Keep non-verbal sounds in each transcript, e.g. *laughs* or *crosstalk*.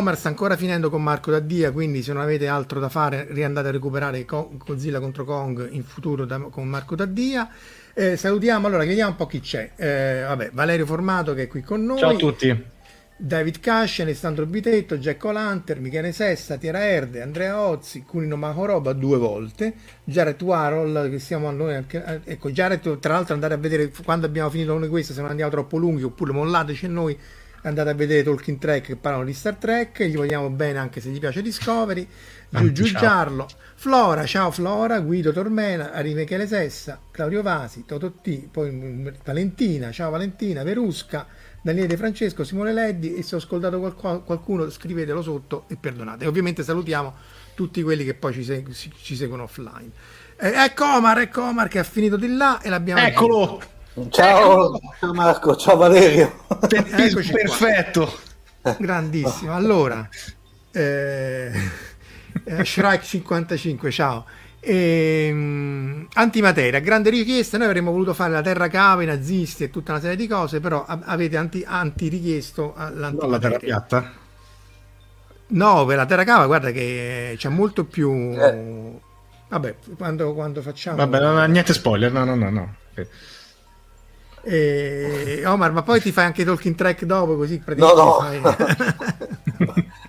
Omar sta ancora finendo con Marco Daddia, quindi se non avete altro da fare riandate a recuperare Godzilla contro Kong in futuro da, con Marco Daddia. Eh, salutiamo, allora chiediamo un po' chi c'è. Eh, vabbè, Valerio Formato che è qui con noi. Ciao a tutti. David Cascia, Alessandro Bitetto, Jack O'Lanter, Michele Sessa, Tiera Erde, Andrea Ozzi, Cunino Macoroba due volte, Jared Warhol, che siamo a noi anche, eh, ecco Jared tra l'altro andate a vedere quando abbiamo finito noi questo se non andiamo troppo lunghi oppure mollateci a noi andate a vedere Talking Track che parlano di Star Trek, gli vogliamo bene anche se gli piace Discovery, Giugiu Giarlo, Flora, ciao Flora, Guido Tormena, Ari Michele Sessa, Claudio Vasi, Toto T, poi Valentina, ciao Valentina, Verusca, Daniele De Francesco, Simone Leddi e se ho ascoltato qualcuno, qualcuno scrivetelo sotto e perdonate. E ovviamente salutiamo tutti quelli che poi ci, seg- ci seguono offline. Eh, ecco Omar, ecco Omar che ha finito di là e l'abbiamo... Eccolo! Visto. Ciao, ciao Marco, ciao Valerio. *laughs* Eccoci Perfetto. Qua. Grandissimo. Allora, eh, Shrike 55, ciao. E, antimateria, grande richiesta. Noi avremmo voluto fare la terra cava, i nazisti e tutta una serie di cose, però avete anti, anti richiesto l'antimateria. No, la terra piatta? No, per la terra cava, guarda che c'è molto più. Eh. Vabbè, quando, quando facciamo. Vabbè, no, niente spoiler, no, no, no. no. E... Omar, ma poi ti fai anche i talking track dopo così No, no. Fai...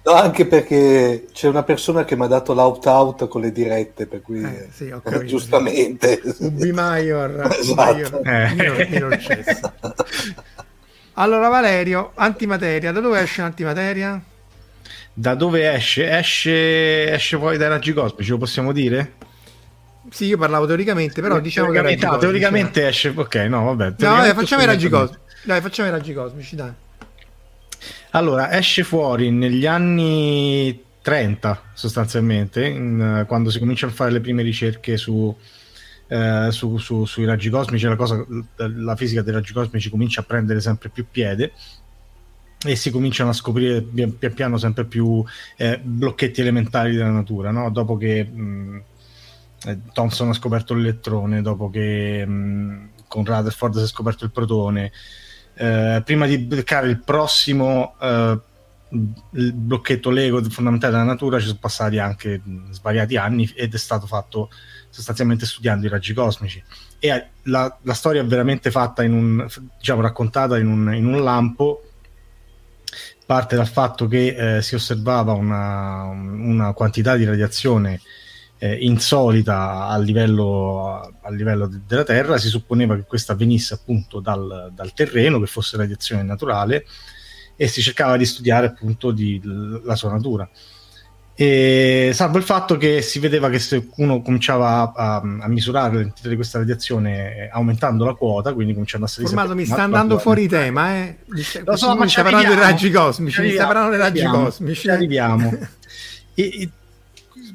no, anche perché c'è una persona che mi ha dato l'out-out con le dirette, per cui eh, sì, capito, giustamente. Ubi Maior, esatto. Maior, minor, Allora Valerio, antimateria, da dove esce antimateria? Da dove esce? Esce, esce poi dai raggi cosmici, lo possiamo dire? Sì, io parlavo teoricamente, però diciamo teoricamente, che. No, teoricamente esce. Ok, no, vabbè. No, dai, facciamo i raggi cosmici. Dai, facciamo i raggi cosmici, dai. Allora, esce fuori negli anni 30, sostanzialmente, in, quando si cominciano a fare le prime ricerche su, eh, su, su, sui raggi cosmici, la, cosa, la fisica dei raggi cosmici comincia a prendere sempre più piede e si cominciano a scoprire pian, piano sempre più eh, blocchetti elementari della natura, no? dopo che mh, eh, Thomson ha scoperto l'elettrone, dopo che mh, mm, con Rutherford si è scoperto il protone. Eh, prima di beccare il prossimo eh, il blocchetto Lego fondamentale della natura ci sono passati anche mm, svariati anni ed è stato fatto sostanzialmente studiando i raggi cosmici e la, la storia è veramente fatta in un diciamo raccontata in un, in un lampo parte dal fatto che eh, si osservava una, una, quantità di radiazione eh, insolita a livello, a livello de- della Terra, si supponeva che questa venisse appunto dal, dal, terreno, che fosse radiazione naturale, e si cercava di studiare appunto di, la sua natura. E, salvo il fatto che si vedeva che se uno cominciava a, a, misurare l'entità di questa radiazione aumentando la quota, quindi cominciando a salire. Formato mi sta andando fuori tema, eh? Lo so, ma sta parlando dei raggi cosmici, mi sta parlando dei raggi cosmici. Arriviamo. *laughs* e, e,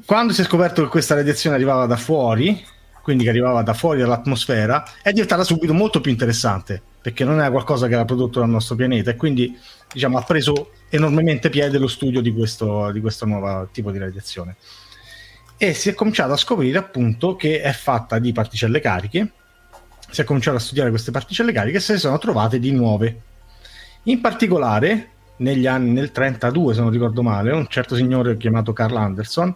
quando si è scoperto che questa radiazione arrivava da fuori, quindi che arrivava da fuori dall'atmosfera, è diventata subito molto più interessante, perché non era qualcosa che era prodotto dal nostro pianeta e quindi diciamo, ha preso enormemente piede lo studio di questo, di questo nuovo tipo di radiazione. E si è cominciato a scoprire appunto che è fatta di particelle cariche, si è cominciato a studiare queste particelle cariche e se ne sono trovate di nuove. In particolare, negli anni nel 32, se non ricordo male, un certo signore chiamato Carl Anderson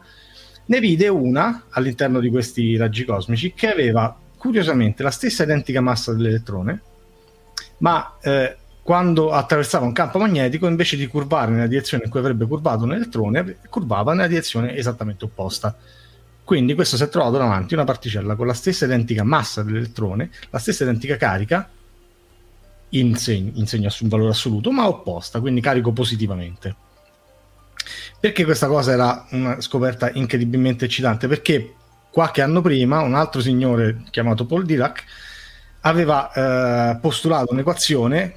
ne vide una all'interno di questi raggi cosmici che aveva curiosamente la stessa identica massa dell'elettrone, ma eh, quando attraversava un campo magnetico, invece di curvare nella direzione in cui avrebbe curvato un elettrone, curvava nella direzione esattamente opposta. Quindi questo si è trovato davanti una particella con la stessa identica massa dell'elettrone, la stessa identica carica, in, segno, in segno un valore assoluto, ma opposta, quindi carico positivamente. Perché questa cosa era una scoperta incredibilmente eccitante? Perché qualche anno prima un altro signore chiamato Paul Dirac aveva eh, postulato un'equazione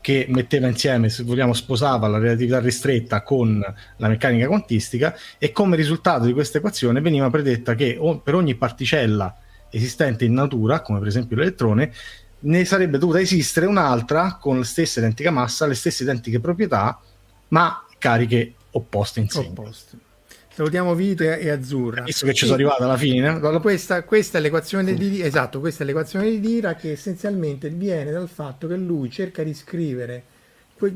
che metteva insieme, se vogliamo, sposava la relatività ristretta con la meccanica quantistica e come risultato di questa equazione veniva predetta che per ogni particella esistente in natura, come per esempio l'elettrone, ne sarebbe dovuta esistere un'altra con la stessa identica massa, le stesse identiche proprietà, ma cariche opposte in. Opposte. Salutiamo Vite e Azzurra. Visto che ci sono arrivato alla fine. Questa, questa, è l'equazione di, esatto, questa è l'equazione di Dira che essenzialmente viene dal fatto che lui cerca di scrivere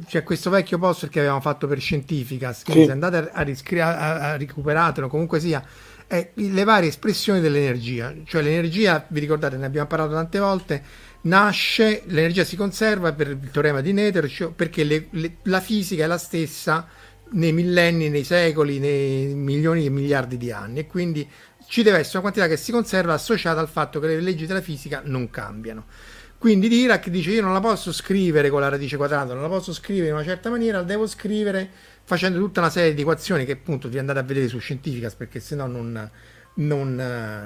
cioè questo vecchio poster che avevamo fatto per scientifica sì. se andate a, a, riscri- a, a recuperatelo comunque sia è le varie espressioni dell'energia cioè l'energia vi ricordate ne abbiamo parlato tante volte nasce l'energia si conserva per il teorema di Nether cioè perché le, le, la fisica è la stessa nei millenni, nei secoli, nei milioni e miliardi di anni e quindi ci deve essere una quantità che si conserva associata al fatto che le leggi della fisica non cambiano. Quindi Dirac dice io non la posso scrivere con la radice quadrata, non la posso scrivere in una certa maniera, la devo scrivere facendo tutta una serie di equazioni che appunto vi andate a vedere su Scientificas perché sennò non, non,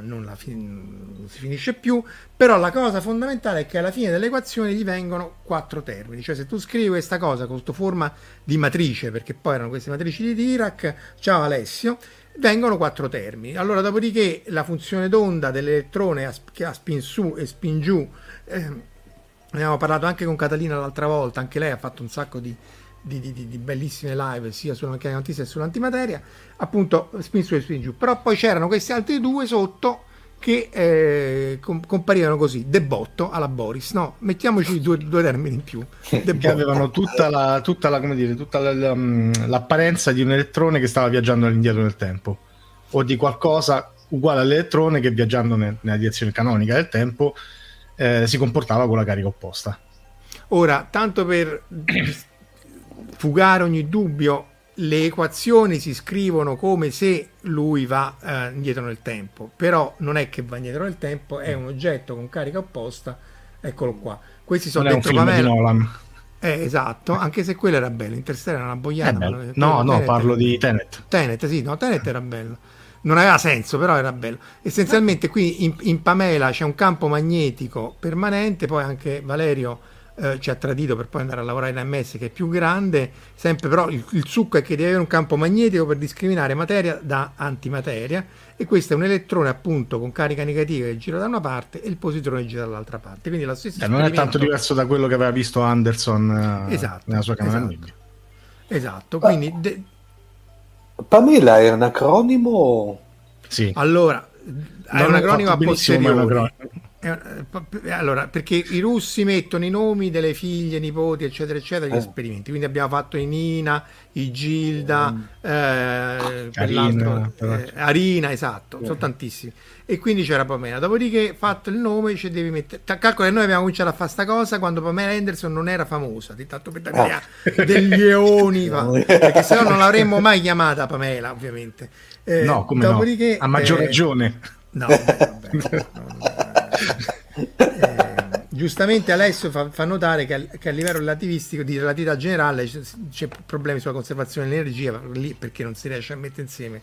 non, fin- non, si finisce più, però la cosa fondamentale è che alla fine delle equazioni gli vengono quattro termini, cioè se tu scrivi questa cosa questa forma di matrice, perché poi erano queste matrici di Dirac, ciao Alessio, vengono quattro termini. Allora, dopodiché la funzione d'onda dell'elettrone che ha spin su e spin giù, eh, abbiamo parlato anche con Catalina l'altra volta, anche lei ha fatto un sacco di, di, di, di, bellissime live sia sulla meccanica quantistica che sull'antimateria, appunto spin su e spin giù. Però poi c'erano questi altri due sotto che eh, com- comparivano così, debotto alla Boris, no? Mettiamoci due, due termini in più. Che avevano tutta, la, tutta, la, come dire, tutta la, la, mm, l'apparenza di un elettrone che stava viaggiando all'indietro nel tempo, o di qualcosa uguale all'elettrone che viaggiando nel, nella direzione canonica del tempo eh, si comportava con la carica opposta. Ora, tanto per fugare ogni dubbio, le equazioni si scrivono come se lui va eh, indietro nel tempo, però non è che va indietro nel tempo, è un oggetto con carica opposta, eccolo qua. Questi sono non dentro Pamela. Eh, esatto, anche se quello era bello, Interstellar era una boiata. no, no, Tenet, parlo di Tenet. Tenet, sì, no, Tenet era bello. Non aveva senso, però era bello. Essenzialmente qui in, in Pamela c'è un campo magnetico permanente, poi anche Valerio eh, ci ha tradito per poi andare a lavorare in AMS che è più grande, sempre però il, il succo è che deve avere un campo magnetico per discriminare materia da antimateria e questo è un elettrone appunto con carica negativa che gira da una parte e il positrone che gira dall'altra parte. Quindi la stessa eh, non è tanto diverso da quello che aveva visto Anderson eh, esatto, nella sua camera esatto. Esatto, quindi... De... Pamela è un acronimo? Sì. Allora, è un acronimo a posteriori. Eh, allora, perché i russi mettono i nomi delle figlie, nipoti, eccetera, eccetera, agli eh. esperimenti. Quindi abbiamo fatto i Nina, i Gilda, mm. eh, Arina, eh, Arina, esatto, sono tantissimi. E quindi c'era Pamela. Dopodiché, fatto il nome, ci devi mettere. Calcola che noi abbiamo cominciato a fare questa cosa quando Pamela Anderson non era famosa, di tanto per dare oh. degli leoni, *laughs* perché se no non l'avremmo mai chiamata Pamela, ovviamente. Eh, no, come dopodiché, no? A maggior eh, ragione. No, vabbè, vabbè, no, eh, giustamente Alessio fa, fa notare che, che, a livello relativistico di relatività generale c'è, c'è problemi sulla conservazione dell'energia perché non si riesce a mettere insieme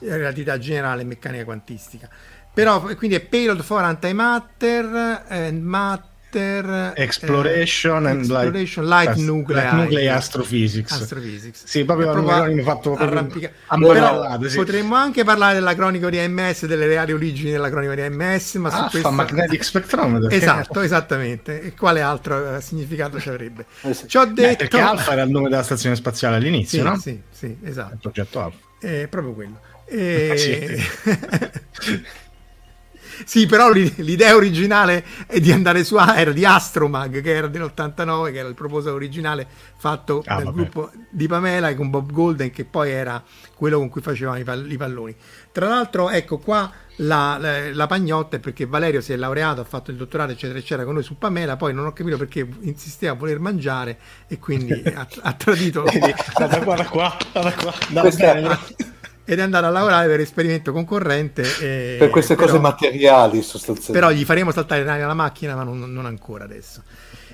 relatività generale e meccanica quantistica. Però quindi è payload for antimatter and matter Matter Exploration eh, and Exploration, Light, Light Nuclei, Light Nuclei Astrophysics. Astrophysics. Sì, proprio, proprio fatto proprio Però sì. Potremmo anche parlare della cronica di AMS, delle reali origini della cronica di AMS, ma ah, questo... Magnetic Spectrometer. Esatto, esattamente. E quale altro eh, significato ci avrebbe? Ci ho detto... Beh, perché Alfa era il nome della stazione spaziale all'inizio, sì, no? Sì, sì, esatto. Il progetto Alfa. È proprio quello. E... *laughs* sì, *laughs* però l'idea originale è di andare su era di Astromag, che era dell'89, che era il proposito originale fatto ah, dal vabbè. gruppo di Pamela con Bob Golden, che poi era quello con cui facevano i, pall- i palloni. Tra l'altro, ecco qua la, la, la, pagnotta è perché Valerio si è laureato, ha fatto il dottorato, eccetera, eccetera, con noi su Pamela. Poi non ho capito perché insisteva a voler mangiare e quindi *laughs* ha, ha tradito. da qua, da qua, da qua. Da Questa, ed è andato a lavorare per esperimento concorrente. E, per queste però, cose materiali sostanzialmente. Però gli faremo saltare in aria la macchina, ma non, non ancora adesso.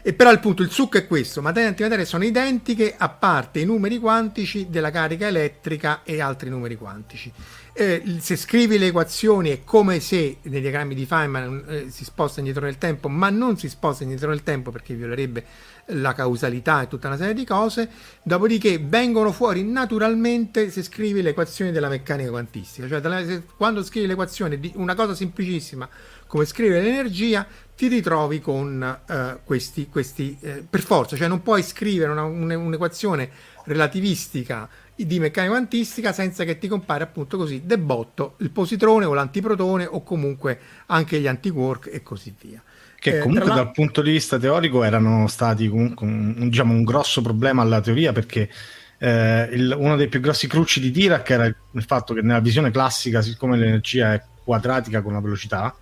E però il punto, il succo è questo, materia e antimateria sono identiche a parte i numeri quantici della carica elettrica e altri numeri quantici. Eh, se scrivi le equazioni è come se nei diagrammi di Feynman eh, si sposta indietro nel tempo, ma non si sposta indietro nel tempo perché violerebbe la causalità e tutta una serie di cose, dopodiché vengono fuori naturalmente se scrivi le equazioni della meccanica quantistica, cioè quando scrivi l'equazione di una cosa semplicissima come scrivere l'energia, ti ritrovi con uh, questi, questi uh, per forza, cioè non puoi scrivere una, un'equazione relativistica di meccanica quantistica senza che ti compare appunto così debotto il positrone o l'antiprotone o comunque anche gli antiquark e così via. Che eh, comunque dal punto di vista teorico erano stati comunque un, diciamo, un grosso problema alla teoria perché eh, il, uno dei più grossi cruci di Dirac era il fatto che nella visione classica, siccome l'energia è quadratica con la velocità,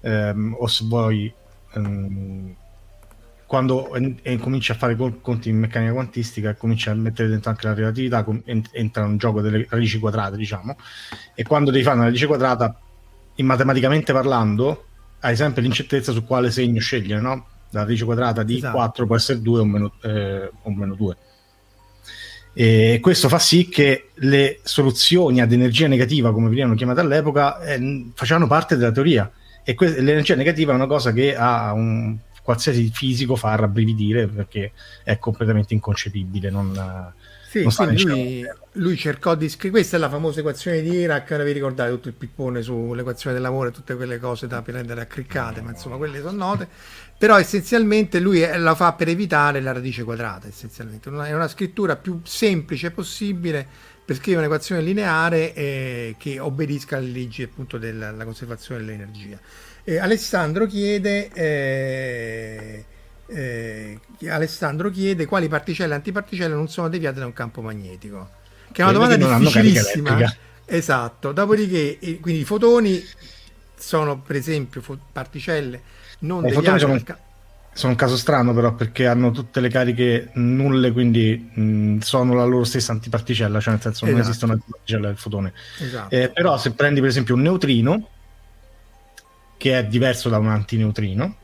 ehm, o se vuoi ehm, quando en- en- cominci a fare conti in meccanica quantistica e cominci a mettere dentro anche la relatività com- en- entra un gioco delle radici quadrate diciamo e quando devi fare una radice quadrata in matematicamente parlando hai sempre l'incertezza su quale segno scegliere no? la radice quadrata di esatto. 4 può essere 2 o meno, eh, o meno 2 e questo fa sì che le soluzioni ad energia negativa, come venivano chiamate all'epoca, eh, facevano parte della teoria e que- l'energia negativa è una cosa che a un qualsiasi fisico fa rabbrividire perché è completamente inconcepibile. Non, sì, lui, lui, cercò di scrivere. Questa è la famosa equazione di Iraq. Vi ricordate tutto il pippone sull'equazione dell'amore, tutte quelle cose da prendere a criccate, ma insomma, quelle sono note. Però essenzialmente lui la fa per evitare la radice quadrata. Essenzialmente è una scrittura più semplice possibile per scrivere un'equazione lineare eh, che obbedisca alle leggi appunto della conservazione dell'energia. Eh, Alessandro, chiede, eh, eh, Alessandro chiede quali particelle e antiparticelle non sono deviate da un campo magnetico, che è una domanda difficilissima. Esatto, dopodiché quindi i fotoni sono per esempio particelle non I deviate sono... dal sono un caso strano però perché hanno tutte le cariche nulle quindi mh, sono la loro stessa antiparticella cioè nel senso esatto. non esiste una antiparticella del fotone esatto. eh, però se prendi per esempio un neutrino che è diverso da un antineutrino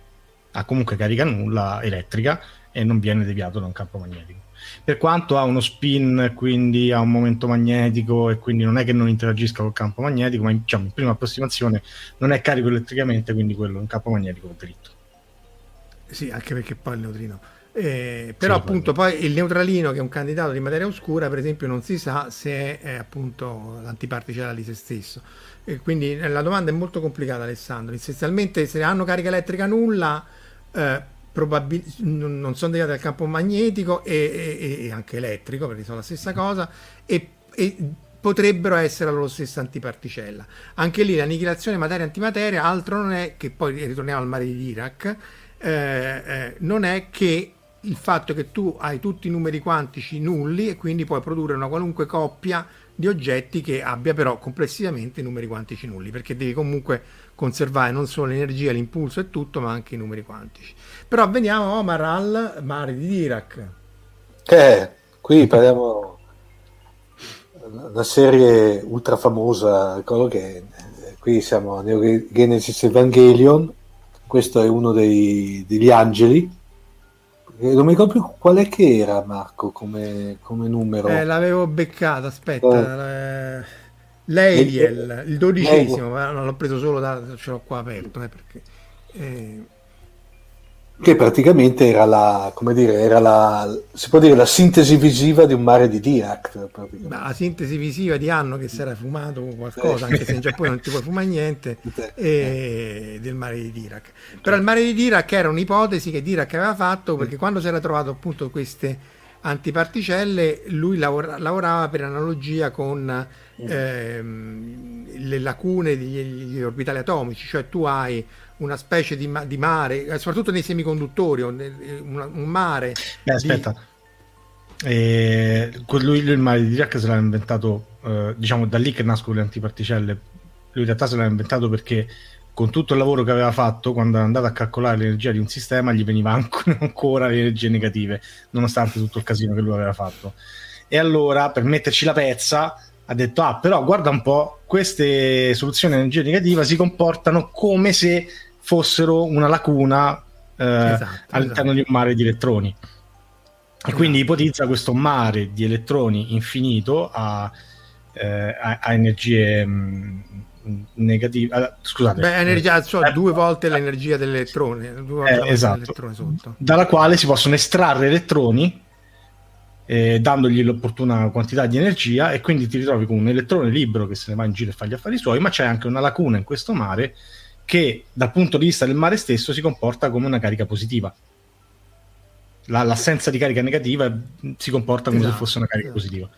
ha comunque carica nulla elettrica e non viene deviato da un campo magnetico per quanto ha uno spin quindi ha un momento magnetico e quindi non è che non interagisca col campo magnetico ma diciamo in prima approssimazione non è carico elettricamente quindi quello è un campo magnetico dritto sì, anche perché poi il neutrino. Eh, però sì, appunto poi. poi il neutralino che è un candidato di materia oscura per esempio non si sa se è appunto l'antiparticella di se stesso e quindi eh, la domanda è molto complicata Alessandro essenzialmente se hanno carica elettrica nulla eh, probabil- non sono derivate dal campo magnetico e, e, e, anche elettrico perché sono la stessa cosa e, e potrebbero essere la loro stessa antiparticella. Anche lì l'annichilazione materia-antimateria altro non è che poi ritorniamo al mare di Dirac eh, eh, non è che il fatto che tu hai tutti i numeri quantici nulli e quindi puoi produrre una qualunque coppia di oggetti che abbia però complessivamente numeri quantici nulli, perché devi comunque conservare non solo l'energia, l'impulso e tutto, ma anche i numeri quantici. Però veniamo a Omar al mare di Dirac. Eh, qui parliamo una serie ultra famosa, che eh, qui siamo a Neo Genesis Evangelion, questo è uno dei, degli angeli. Non mi ricordo più qual è che era Marco come, come numero. Eh, l'avevo beccato, aspetta. Eh. L'Eliel, il dodicesimo, ma l'ho preso solo da... ce l'ho qua aperto. Eh, perché, eh, che praticamente era la, come dire, era la, si può dire la sintesi visiva di un mare di Dirac. La sintesi visiva di Anno che si era fumato qualcosa, anche se in Giappone non ti puoi fumare niente, *laughs* e del mare di Dirac. Però il mare di Dirac era un'ipotesi che Dirac aveva fatto perché quando si era trovato appunto queste antiparticelle, lui lavora, lavorava per analogia con ehm, le lacune degli, orbitali atomici, cioè tu hai una specie di, di mare, eh, soprattutto nei semiconduttori, un, un mare. Beh, aspetta. Di... Eh, lui, lui, il mare di Dirac se l'ha inventato, eh, diciamo da lì che nascono le antiparticelle. Lui in realtà se l'ha inventato perché con tutto il lavoro che aveva fatto, quando è andato a calcolare l'energia di un sistema, gli veniva *laughs* ancora le energie negative, nonostante tutto il casino che lui aveva fatto. E allora, per metterci la pezza, ha detto: Ah, però guarda un po', queste soluzioni di energia negativa si comportano come se fossero una lacuna eh, esatto, all'interno esatto. di un mare di elettroni. E esatto. quindi ipotizza questo mare di elettroni infinito a, eh, a, a energie. Mh, negativa. Allora, scusate, Beh, energia, cioè, eh, due volte l'energia dell'elettrone, eh, esatto, dalla quale si possono estrarre elettroni eh, dandogli l'opportuna quantità di energia e quindi ti ritrovi con un elettrone libero che se ne va in giro e fa gli affari suoi, ma c'è anche una lacuna in questo mare che dal punto di vista del mare stesso si comporta come una carica positiva. La, l'assenza di carica negativa si comporta come esatto, se fosse una carica esatto. positiva.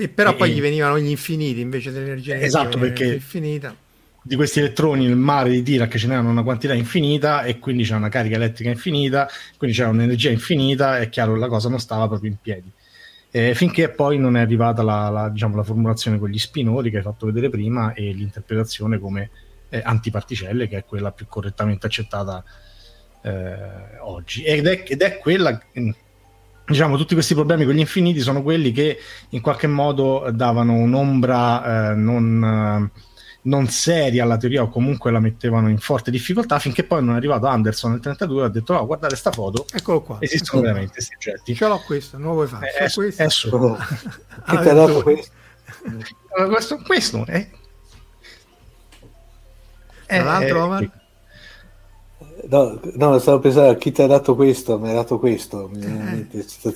E però e, poi gli venivano gli infiniti invece dell'energia esatto perché infinita. di questi elettroni nel mare di Dirac ce n'erano una quantità infinita e quindi c'era una carica elettrica infinita quindi c'era un'energia infinita è chiaro la cosa non stava proprio in piedi eh, finché poi non è arrivata la, la, diciamo, la, formulazione con gli spinori che hai fatto vedere prima e l'interpretazione come eh, antiparticelle che è quella più correttamente accettata eh, oggi ed è, ed è quella diciamo, tutti questi problemi con gli infiniti sono quelli che in qualche modo davano un'ombra eh, non, eh, non, seria alla teoria o comunque la mettevano in forte difficoltà finché poi non è arrivato Anderson nel 32 e ha detto no guardate sta foto eccolo qua esistono eccolo veramente questi oggetti. Ce l'ho questo non lo vuoi fare è, è, questo? è solo che ti ha dato questo? questo, questo è, tra l'altro Omar No, no, stavo pensando a chi ti ha dato questo, mi ha dato questo. Eh.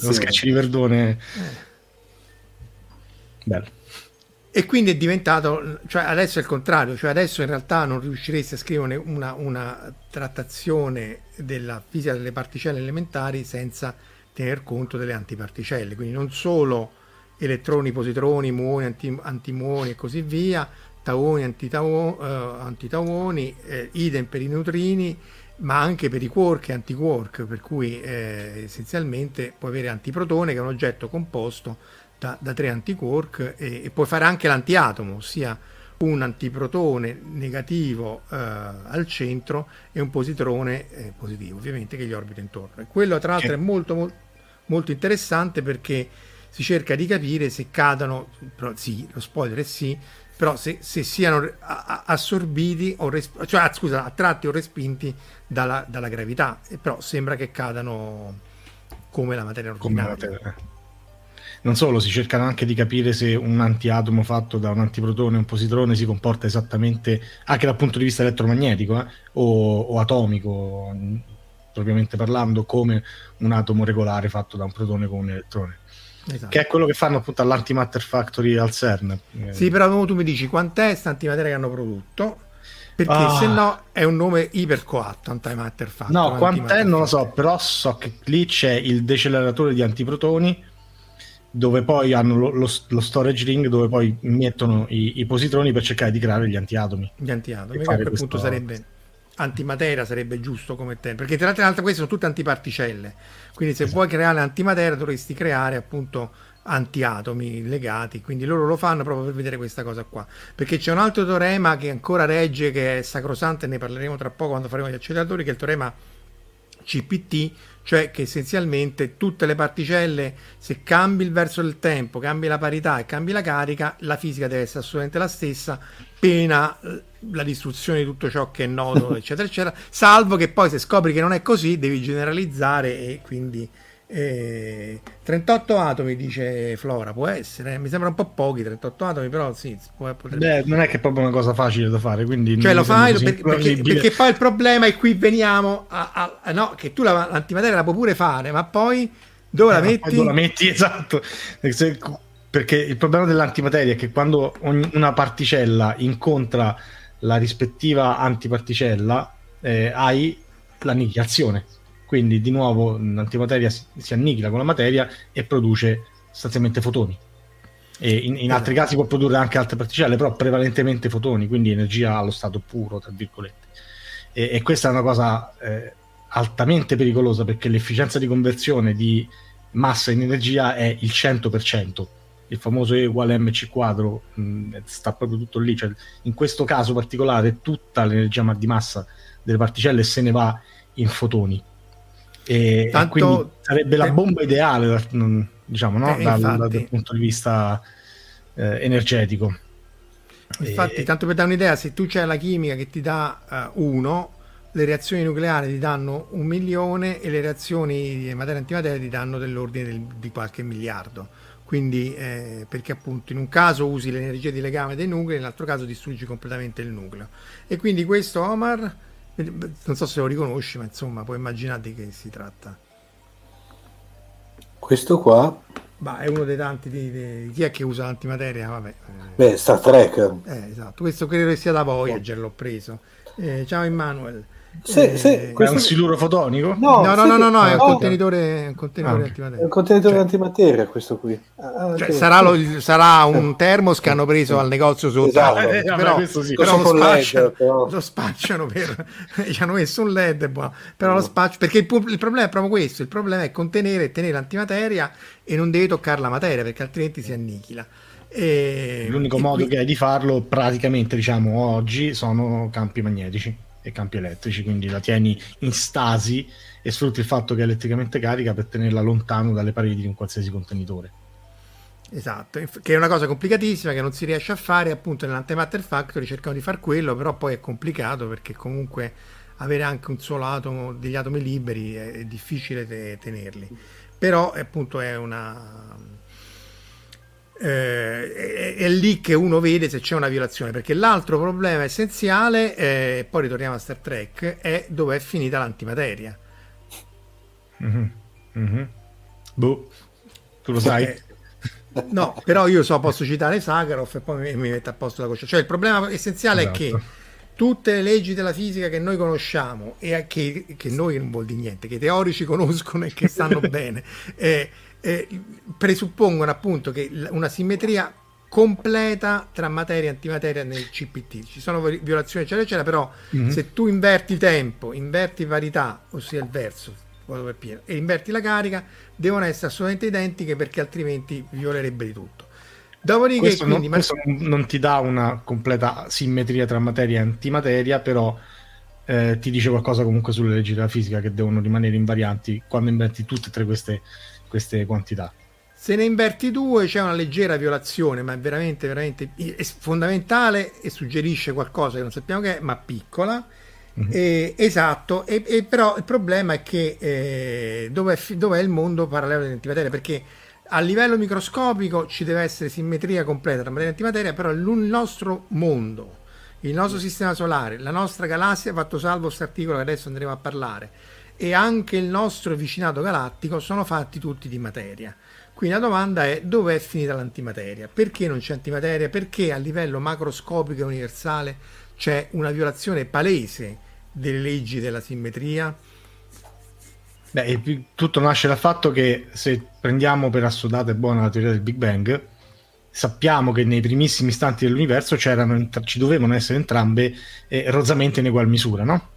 Lo scacci di verdone. Eh. Bello. E quindi è diventato, cioè adesso è il contrario, cioè adesso in realtà non riusciresti a scrivere una, una trattazione della fisica delle particelle elementari senza tener conto delle antiparticelle, quindi non solo elettroni, positroni, muoni, anti, antimuoni e così via, tauoni, antitauoni, uh, antitauoni eh, idem per i neutrini, ma anche per i quark e antiquark, per cui eh, essenzialmente puoi avere antiprotone che è un oggetto composto da, da tre antiquark e, e, puoi fare anche l'antiatomo, ossia un antiprotone negativo eh, al centro e un positrone eh, positivo, ovviamente che gli orbita intorno. E quello tra l'altro è molto, molto, molto interessante perché si cerca di capire se cadono, sì, lo spoiler è sì, però se, se siano assorbiti o resp- cioè ah, scusa, attratti o respinti dalla, dalla, gravità, e però sembra che cadano come la materia ordinaria. Come la materia. Non solo, si cercano anche di capire se un antiatomo fatto da un antiprotone o un positrone si comporta esattamente, anche dal punto di vista elettromagnetico eh, o, o atomico, propriamente parlando, come un atomo regolare fatto da un protone con un elettrone. Esatto. Che è quello che fanno appunto all'Antimatter Factory al CERN. Sì, però tu mi dici quant'è questa antimateria che hanno prodotto? Perché ah. se no è un nome ipercoatto Antimatter Factory. No, quant'è non lo so, però so che lì c'è il deceleratore di antiprotoni dove poi hanno lo, lo, lo, storage ring dove poi mettono i, i, positroni per cercare di creare gli antiatomi. Gli antiatomi, che a quel punto sarebbe antimateria sarebbe giusto come termine, perché tra l'altro queste sono tutte antiparticelle, quindi se esatto. vuoi creare antimateria dovresti creare appunto antiatomi legati, quindi loro lo fanno proprio per vedere questa cosa qua, perché c'è un altro teorema che ancora regge, che è sacrosanto e ne parleremo tra poco quando faremo gli acceleratori, che è il teorema CPT, cioè che essenzialmente tutte le particelle, se cambi il verso del tempo, cambi la parità e cambi la carica, la fisica deve essere assolutamente la stessa, pena eh, la distruzione di tutto ciò che è noto, *laughs* eccetera, eccetera, salvo che poi se scopri che non è così devi generalizzare e quindi eh, 38 atomi dice Flora, può essere, mi sembra un po' pochi 38 atomi, però sì, può, Beh, non è che è proprio una cosa facile da fare, quindi cioè lo fai perché, perché, perché, poi il problema è qui veniamo a, a, a no, che tu la, l'antimateria la puoi pure fare, ma poi dove eh, la metti? Dove la metti, *laughs* esatto. Perché il problema dell'antimateria è che quando ogni, una particella incontra la rispettiva antiparticella eh, hai l'annichilazione Quindi di nuovo l'antimateria si, si annichila con la materia e produce sostanzialmente fotoni. In, in altri casi può produrre anche altre particelle, però prevalentemente fotoni, quindi energia allo stato puro, tra virgolette. E, e questa è una cosa eh, altamente pericolosa perché l'efficienza di conversione di massa in energia è il 100%. Il famoso E uguale mc quadro mh, sta proprio tutto lì. Cioè, in questo caso particolare, tutta l'energia di massa delle particelle se ne va in fotoni. E, Tanto, e quindi sarebbe la bomba ideale, diciamo, no? eh, dal, dal, punto di vista eh, energetico. Infatti, e... tanto per dare un'idea, se tu c'hai la chimica che ti dà uh, uno, le reazioni nucleari ti danno un milione e le reazioni di materia antimateria ti danno dell'ordine del, di qualche miliardo. Quindi, eh, perché appunto in un caso usi l'energia di legame dei nuclei, nell'altro caso distruggi completamente il nucleo. E quindi questo Omar, non so se lo riconosci, ma insomma, puoi immaginare di che si tratta. Questo qua Bah, è uno dei tanti di, di, chi è che usa l'antimateria? Vabbè. Beh, Star Trek. Eh, esatto, questo credo che sia da Voyager, l'ho preso. Eh, ciao Emanuele. Sì, eh, sì, questo... È un siluro fotonico? No, no, no, no, no, no è un contenitore, un contenitore ah, antimateria. È un contenitore cioè, antimateria questo qui. Ah, cioè, sarà, lo, sarà, un termos che hanno preso al negozio sotto. Esatto. Eh, però, sì. però, lo, spacciano, LED, però. lo spacciano per... *laughs* gli hanno messo un LED, buono. però mm. lo spaccio... Perché il, il, problema è proprio questo, il problema è contenere e tenere l'antimateria e non devi toccare la materia perché altrimenti si annichila. E, L'unico modo qui... che hai di farlo praticamente diciamo oggi sono campi magnetici e campi elettrici, quindi la tieni in stasi e sfrutti il fatto che è elettricamente carica per tenerla lontano dalle pareti di un qualsiasi contenitore. Esatto, che è una cosa complicatissima che non si riesce a fare, appunto nell'Antimatter Factory cercano di fare quello, però poi è complicato perché comunque avere anche un solo atomo, degli atomi liberi è, è difficile te, tenerli. Però appunto è una eh, è, è, lì che uno vede se c'è una violazione, perché l'altro problema essenziale, eh, e poi ritorniamo a Star Trek, è dove è finita l'antimateria. Mm-hmm. Mm-hmm. Boh, tu lo sai? Eh, no, però io so, posso citare Sakharov e poi mi, mi metto a posto la coscienza. Cioè il problema essenziale esatto. è che esatto. tutte le leggi della fisica che noi conosciamo e che, che noi non vuol dire niente, che i teorici conoscono e che sanno *laughs* bene, eh, eh, presuppongono appunto che una simmetria completa tra materia e antimateria nel CPT. Ci sono violazioni eccetera eccetera, però mm-hmm. se tu inverti tempo, inverti varietà, ossia il verso, e inverti la carica, devono essere assolutamente identiche perché altrimenti violerebbe di tutto. Dopodiché, questo, quindi, non, questo non ti dà una completa simmetria tra materia e antimateria, però eh, ti dice qualcosa comunque sulle leggi della fisica che devono rimanere invarianti quando inverti tutte e tre queste queste quantità. Se ne inverti due c'è una leggera violazione, ma è veramente, veramente è fondamentale e suggerisce qualcosa che non sappiamo che è, ma piccola. Mm-hmm. Eh, esatto, e, e, però il problema è che eh, dov'è, dov'è, il mondo parallelo dell'antimateria? Perché a livello microscopico ci deve essere simmetria completa tra materia e antimateria, però il nostro mondo, il nostro sistema solare, la nostra galassia, fatto salvo questo articolo che adesso andremo a parlare, e anche il nostro vicinato galattico sono fatti tutti di materia. Quindi la domanda è dove è finita l'antimateria? Perché non c'è antimateria? Perché a livello macroscopico e universale c'è una violazione palese delle leggi della simmetria? Beh, tutto nasce dal fatto che se prendiamo per assodata e buona la teoria del Big Bang, sappiamo che nei primissimi istanti dell'universo ci dovevano essere entrambe eh, rozzamente in egual misura, no?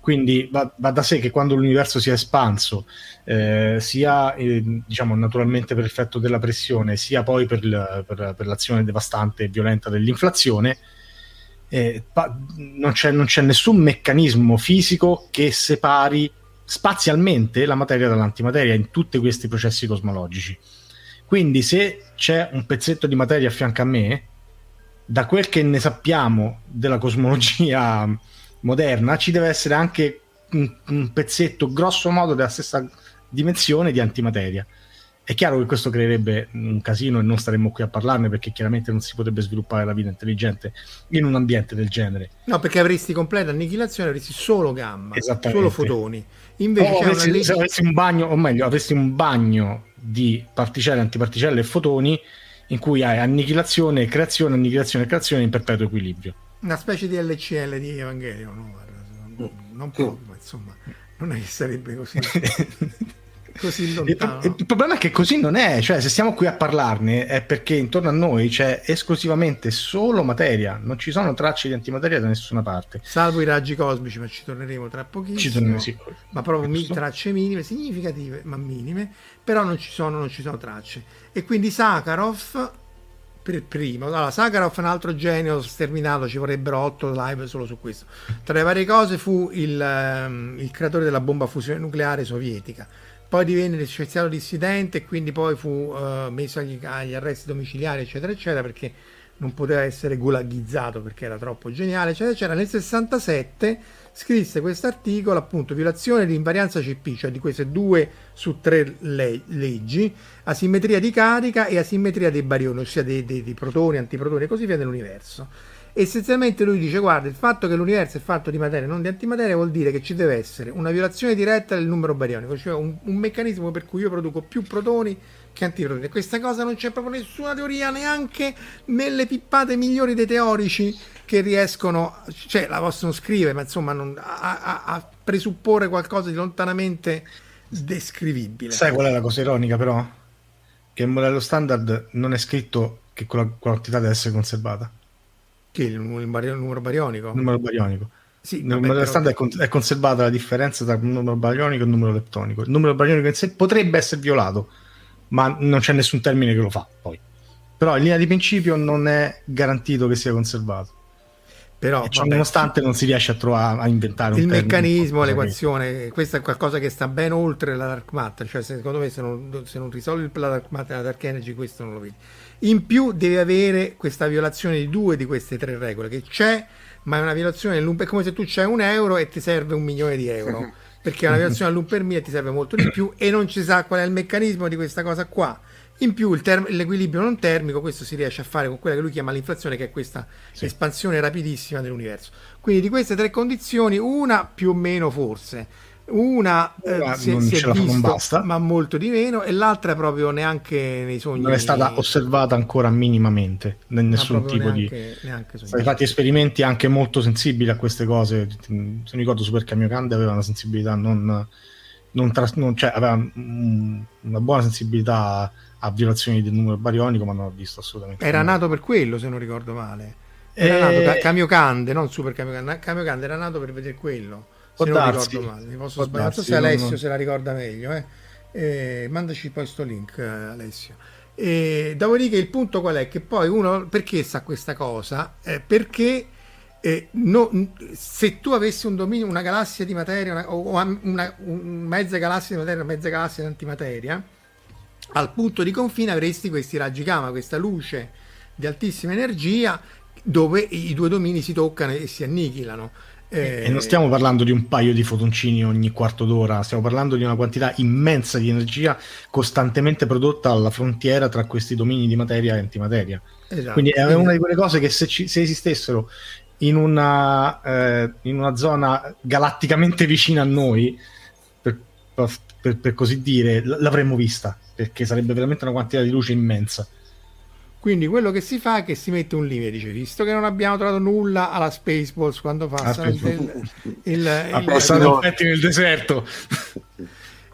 Quindi va, va, da sé che quando l'universo si è espanso, eh, sia eh, diciamo, naturalmente per effetto della pressione, sia poi per, per, per l'azione devastante e violenta dell'inflazione, eh, pa- non, c'è, non, c'è, nessun meccanismo fisico che separi spazialmente la materia dall'antimateria in tutti questi processi cosmologici. Quindi se c'è un pezzetto di materia a fianco a me, da quel che ne sappiamo della cosmologia moderna ci deve essere anche un, un pezzetto grosso modo della stessa dimensione di antimateria. È chiaro che questo creerebbe un casino e non staremmo qui a parlarne perché chiaramente non si potrebbe sviluppare la vita intelligente in un ambiente del genere. No, perché avresti completa annichilazione, avresti solo gamma, solo fotoni. Invece o avresti, legge... avresti un bagno, o meglio, avresti un bagno di particelle, antiparticelle e fotoni in cui hai annichilazione, creazione, annichilazione e creazione in perpetuo equilibrio una specie di LCL di Evangelio, no? non proprio, ma insomma. non è che sarebbe così. *laughs* così lontano. Il, il, problema è che così non è, cioè se stiamo qui a parlarne è perché intorno a noi c'è esclusivamente solo materia, non ci sono tracce di antimateria da nessuna parte. Salvo i raggi cosmici, ma ci torneremo tra pochissimo. Ci torneremo. Ma proprio mi, tracce minime, significative, ma minime, però non ci sono, non ci sono tracce. E quindi Sakharov per primo. Allora, Sakharov un altro genio sterminato, ci vorrebbero otto live solo su questo. Tra le varie cose fu il, um, il creatore della bomba a fusione nucleare sovietica poi divenne licenziato dissidente e quindi poi fu uh, messo agli, agli, arresti domiciliari, eccetera, eccetera, perché non poteva essere gulagizzato perché era troppo geniale, eccetera, eccetera. Nel 67 scrisse questo articolo, appunto, violazione di invarianza CP, cioè di queste due su tre le- leggi, asimmetria di carica e asimmetria dei barioni, ossia dei, dei, dei protoni, antiprotoni e così via nell'universo. Essenzialmente lui dice guarda il fatto che l'universo è fatto di materia non di antimateria vuol dire che ci deve essere una violazione diretta del numero barionico cioè un, un meccanismo per cui io produco più protoni che antiprotoni e questa cosa non c'è proprio nessuna teoria neanche nelle pippate migliori dei teorici che riescono cioè la possono scrivere ma insomma non, a, a, a presupporre qualcosa di lontanamente descrivibile sai qual è la cosa ironica però? che il modello standard non è scritto che quella quantità deve essere conservata che il, il, il numero barionico? Il numero barionico. Sì, nel numero standard è, conservata la differenza tra il numero barionico e il numero leptonico. Il numero barionico in sé potrebbe essere violato, ma non c'è nessun termine che lo fa poi. Però in linea di principio non è garantito che sia conservato. Però, vabbè, nonostante non si riesce a, trovare, a inventare il meccanismo, l'equazione, questo è qualcosa che sta ben oltre la dark matter. Cioè, secondo me, se non, se non risolvi la dark matter la dark energy, questo non lo vedi. In più devi avere questa violazione di due di queste tre regole, che c'è, ma è una violazione, è come se tu c'hai un euro e ti serve un milione di euro, *laughs* perché una violazione all'un per mille e ti serve molto di più e non ci sa qual è il meccanismo di questa cosa qua. In più term- l'equilibrio non termico, questo si riesce a fare con quella che lui chiama l'inflazione, che è questa sì. espansione rapidissima dell'universo. Quindi di queste tre condizioni, una più o meno forse una eh, si, non si è visto, basta. ma molto di meno, e l'altra proprio neanche nei sogni. Non è stata osservata ancora minimamente, nessun tipo neanche, di. Neanche Sono fatti esperimenti anche molto sensibili a queste cose. Se mi ricordo, Super Kamiokande aveva una sensibilità non. non, tras- non cioè, aveva una buona sensibilità a violazioni del numero barionico, ma non ho visto assolutamente. Era nulla. nato per quello, se non ricordo male. Era e... nato Kamiokande, non Super Kamiokande. Kamiokande era nato per vedere quello se non darsi. ricordo male, mi posso sbagliare. Non so se Alessio non... se la ricorda meglio, eh. Eh, mandaci poi sto link, eh, Alessio. E, dopodiché il punto qual è? Che poi uno perché sa questa cosa? Eh, perché eh, no, se tu avessi un dominio, una galassia di materia una, o una, una mezza galassia di materia, una mezza galassia di antimateria, al punto di confine avresti questi raggi gamma, questa luce di altissima energia dove i due domini si toccano e si annichilano. Eh, e non stiamo parlando di un paio di fotoncini ogni quarto d'ora, stiamo parlando di una quantità immensa di energia costantemente prodotta alla frontiera tra questi domini di materia e antimateria. Esatto. Quindi è una di quelle cose che se, ci, se esistessero in una, eh, in una, zona galatticamente vicina a noi, per, per, per così dire, l'avremmo vista, perché sarebbe veramente una quantità di luce immensa. Quindi quello che si fa è che si mette un limite, dice, visto che non abbiamo trovato nulla alla Spaceballs quando passano il, il, il, passano il, nel deserto.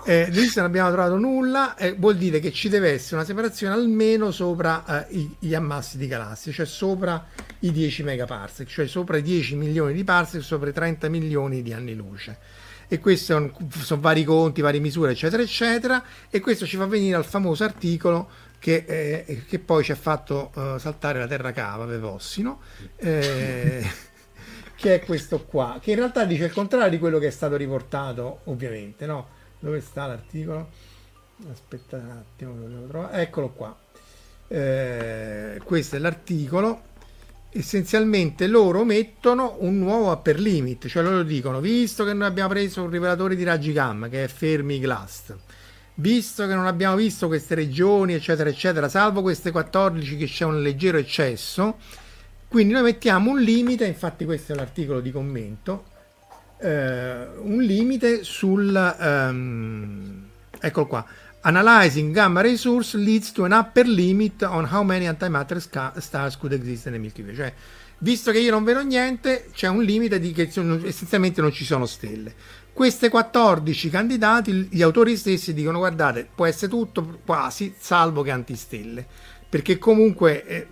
Eh, visto che non abbiamo trovato nulla, eh, vuol dire che ci deve essere una separazione almeno sopra eh, gli ammassi di galassie, cioè sopra i 10 megaparsec, cioè sopra i 10 milioni di parsec, sopra i 30 milioni di anni luce. E questi sono, sono vari conti, varie misure, eccetera, eccetera. E questo ci fa venire al famoso articolo che, eh, che poi ci ha fatto uh, saltare la terra cava, Vevossino, eh, *laughs* che è questo qua, che in realtà dice il contrario di quello che è stato riportato, ovviamente, no? Dove sta l'articolo? Aspettate un attimo. Eccolo qua. Eh, questo è l'articolo. Essenzialmente loro mettono un nuovo upper limit, cioè loro dicono, visto che noi abbiamo preso un rivelatore di raggi gamma che è Fermi Glast, visto che non abbiamo visto queste regioni, eccetera, eccetera, salvo queste 14 che c'è un leggero eccesso, quindi noi mettiamo un limite, infatti questo è l'articolo di commento, eh, un limite sul... Um, eccolo qua. Analyzing gamma resource leads to an upper limit on how many antimatter stars could exist in the Milky Way. Cioè, visto che io non vedo niente, c'è un limite di che essenzialmente non ci sono stelle. Queste 14 candidati, gli autori stessi dicono guardate, può essere tutto quasi, salvo che antistelle, perché comunque eh,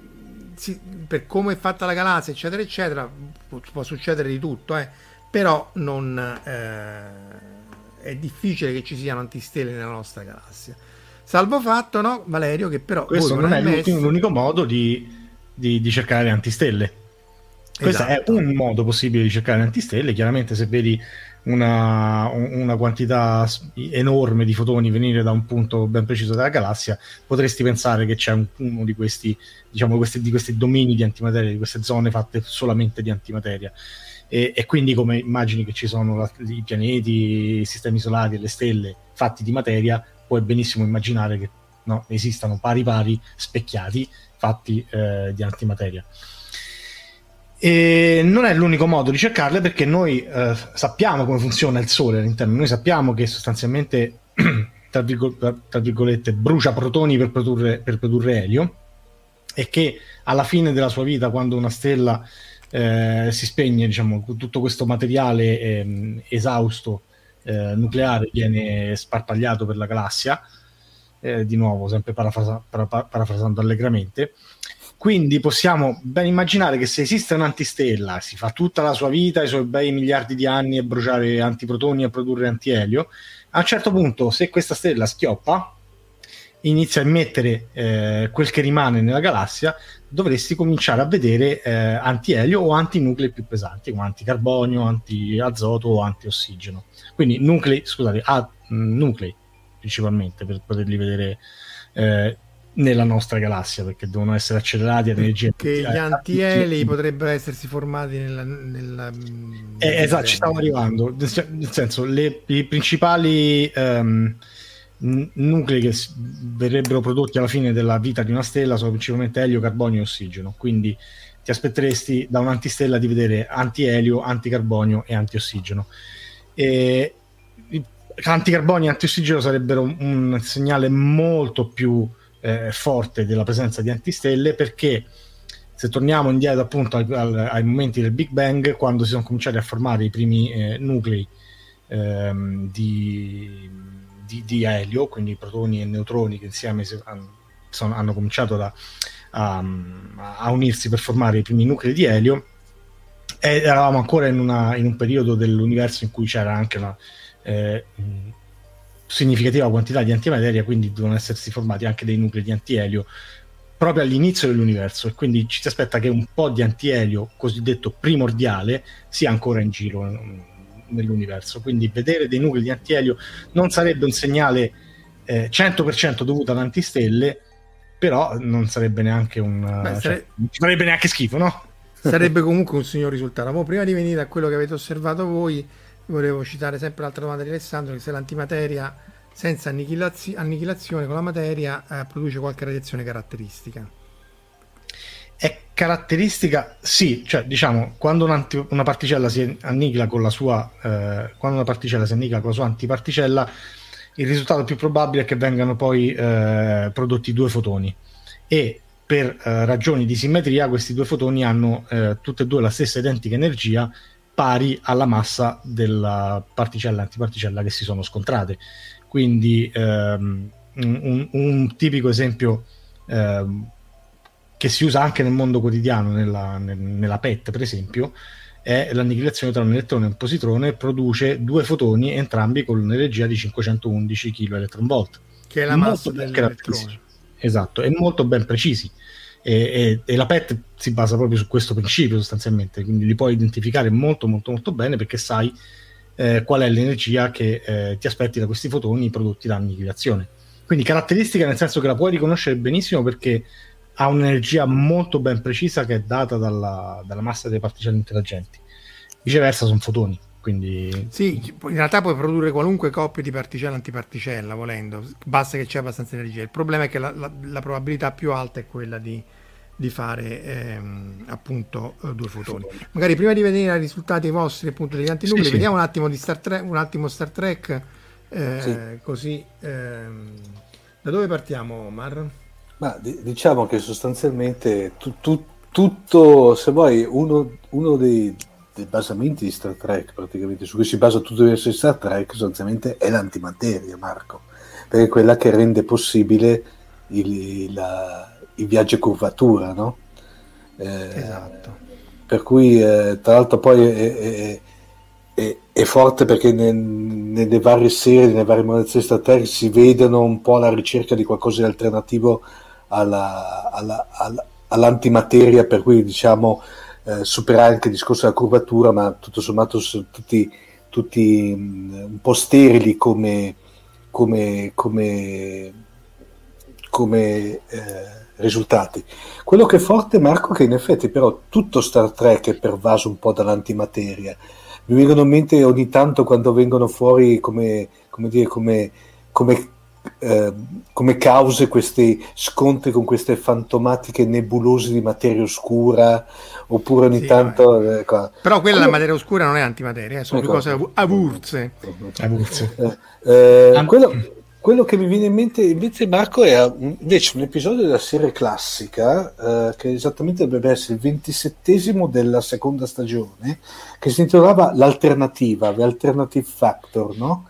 si, per come è fatta la galassia, eccetera, eccetera, può, può succedere di tutto, eh, però non, eh, è difficile che ci siano antistelle nella nostra galassia. Salvo fatto, no, Valerio, che però... Questo non è messo... l'unico modo di, di, di cercare le antistelle. Questo esatto. è un modo possibile di cercare le antistelle. Chiaramente, se vedi una, una, quantità enorme di fotoni venire da un punto ben preciso della galassia, potresti pensare che c'è un, uno di questi, diciamo, questi, di questi domini di antimateria, di queste zone fatte solamente di antimateria. E, e quindi, come immagini che ci sono la, i pianeti, i sistemi solari e le stelle fatti di materia, puoi benissimo immaginare che no, esistano pari pari specchiati fatti eh, di antimateria. E non è l'unico modo di cercarle perché noi eh, sappiamo come funziona il Sole all'interno, noi sappiamo che sostanzialmente, *clears throat* tra, virgol- tra virgolette, brucia protoni per produrre, per produrre, elio e che alla fine della sua vita, quando una stella eh, si spegne, diciamo, tutto questo materiale eh, esausto nucleare viene sparpagliato per la galassia, eh, di nuovo sempre parafrasa- parafrasando allegramente, quindi possiamo ben immaginare che se esiste un'antistella, si fa tutta la sua vita, i suoi bei miliardi di anni a bruciare antiprotoni e a produrre antielio, a un certo punto, se questa stella schioppa, inizia a emettere eh, quel che rimane nella galassia, dovresti cominciare a vedere eh, antielio o antinuclei più pesanti, come anticarbonio, antiazoto o antiossigeno. Quindi nuclei, scusate, a, nuclei principalmente per poterli vedere eh, nella nostra galassia perché devono essere accelerati ad energia che gli antieli potrebbero essersi formati nella, nella eh, esatto ci stavo arrivando. Nel senso le, i principali um, nuclei che verrebbero prodotti alla fine della vita di una stella sono principalmente elio, carbonio e ossigeno. Quindi ti aspetteresti da un'antistella di vedere antielio, anticarbonio e antiossigeno. E anticarbonio e antiossigeno sarebbero un, un segnale molto più eh, forte della presenza di antistelle perché se torniamo indietro appunto ai, ai, momenti del Big Bang, quando si sono cominciati a formare i primi eh, nuclei ehm, di, di, di, elio, quindi protoni e neutroni che insieme si, sono, hanno cominciato da, a, a, unirsi per formare i primi nuclei di elio, eravamo ancora in, una, in un periodo dell'universo in cui c'era anche una eh, significativa quantità di antimateria, quindi devono essersi formati anche dei nuclei di antielio proprio all'inizio dell'universo e quindi ci si aspetta che un po' di antielio cosiddetto primordiale sia ancora in giro mm, nell'universo. Quindi vedere dei nuclei di antielio non sarebbe un segnale eh, 100% dovuto ad antistelle, però non sarebbe neanche un... Beh, cioè, sare... non sarebbe neanche schifo, no? Sarebbe comunque un signor risultato. Ma prima di venire a quello che avete osservato voi, volevo citare sempre l'altra domanda di Alessandro, che se l'antimateria senza annichilazio- annichilazione con la materia eh, produce qualche radiazione caratteristica. È caratteristica, sì, cioè diciamo quando una particella si annichila con la sua eh, quando una particella si annichila con la sua antiparticella, il risultato più probabile è che vengano poi eh, prodotti due fotoni e per eh, ragioni di simmetria questi due fotoni hanno eh, tutte e due la stessa identica energia pari alla massa della particella e antiparticella che si sono scontrate. Quindi ehm, un, un, tipico esempio ehm, che si usa anche nel mondo quotidiano, nella, nella, PET per esempio, è l'annichilazione tra un elettrone e un positrone, produce due fotoni entrambi con un'energia di 511 kV. Che è la massa dell'elettrone. Esatto, e molto ben precisi e, e, e, la PET si basa proprio su questo principio sostanzialmente, quindi li puoi identificare molto molto molto bene perché sai eh, qual è l'energia che eh, ti aspetti da questi fotoni prodotti da annichilazione. Quindi caratteristica nel senso che la puoi riconoscere benissimo perché ha un'energia molto ben precisa che è data dalla, dalla massa delle particelle interagenti. Viceversa sono fotoni. Quindi... Sì, in realtà puoi produrre qualunque coppia di particella antiparticella volendo, basta che c'è abbastanza energia. Il problema è che la, la, la probabilità più alta è quella di, di fare ehm, appunto eh, due fotoni. Magari prima di vedere i risultati vostri appunto degli antinuclei, sì, sì. vediamo un attimo di Star Trek, un attimo Star Trek eh, sì. così ehm, da dove partiamo Omar? Ma d- diciamo che sostanzialmente tu, tu, tutto, se vuoi, uno, uno dei, dei, basamenti di Star Trek, praticamente, su cui si basa tutto il resto di Star Trek, sostanzialmente è l'antimateria, Marco, perché è quella che rende possibile il, la, i viaggi a curvatura, no? Eh, esatto. Per cui, eh, tra l'altro, poi è, è, è, è forte perché nel, nelle varie serie, nelle varie modalità di Star Trek si vedono un po' la ricerca di qualcosa di alternativo alla, alla, alla, all'antimateria, per cui diciamo eh, superare anche il discorso della curvatura, ma tutto sommato sono tutti, tutti mh, un po' sterili come, come, come, come eh, risultati. Quello che è forte, Marco, è che in effetti però tutto Star Trek è pervaso un po' dall'antimateria. Mi vengono in mente ogni tanto quando vengono fuori come, come, dire, come, come, eh, come cause questi scontri con queste fantomatiche nebulose di materia oscura, oppure ogni sì, tanto... Eh, però quella la materia oscura non è antimateria, eh, sono ecco. cose avurze. avurze. Eh, eh, quello, quello che mi viene in mente invece Marco è invece un episodio della serie classica eh, che esattamente dovrebbe essere il ventisettesimo della seconda stagione che si intitolava L'alternativa, The Alternative Factor, no?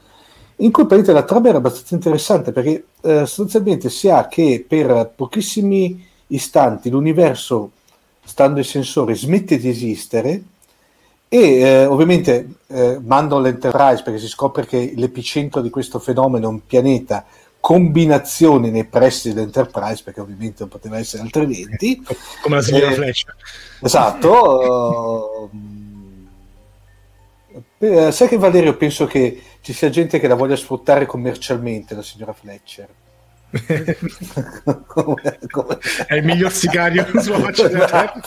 In cui la trama era abbastanza interessante perché eh, sostanzialmente si ha che per pochissimi istanti l'universo, stando ai sensori, smette di esistere e eh, ovviamente eh, mandano l'Enterprise perché si scopre che l'epicentro di questo fenomeno è un pianeta combinazione nei pressi dell'Enterprise perché ovviamente non poteva essere altrimenti *laughs* come la signora eh, Flash esatto uh, *laughs* sai che Valerio penso che ci sia gente che la voglia sfruttare commercialmente la signora Fletcher. Come, *laughs* come... è il miglior sicario sulla faccia della terra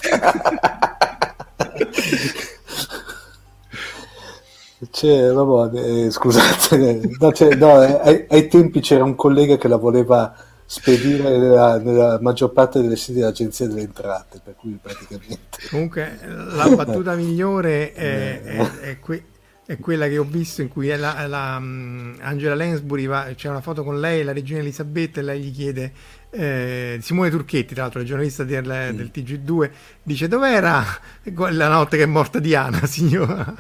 C'è, vabbè, eh, scusate, no, no, eh, ai, ai, tempi c'era un collega che la voleva spedire nella, nella maggior parte delle sedi dell'Agenzia delle Entrate, per cui praticamente... Comunque la battuta migliore è, è, è, que- è, quella che ho visto in cui la, la um, Angela Lansbury va, c'è una foto con lei, la regina Elisabetta, e lei gli chiede eh, Simone Turchetti, tra l'altro, il giornalista del, mm. del TG2, dice dov'era la notte che è morta Diana, *laughs* signora?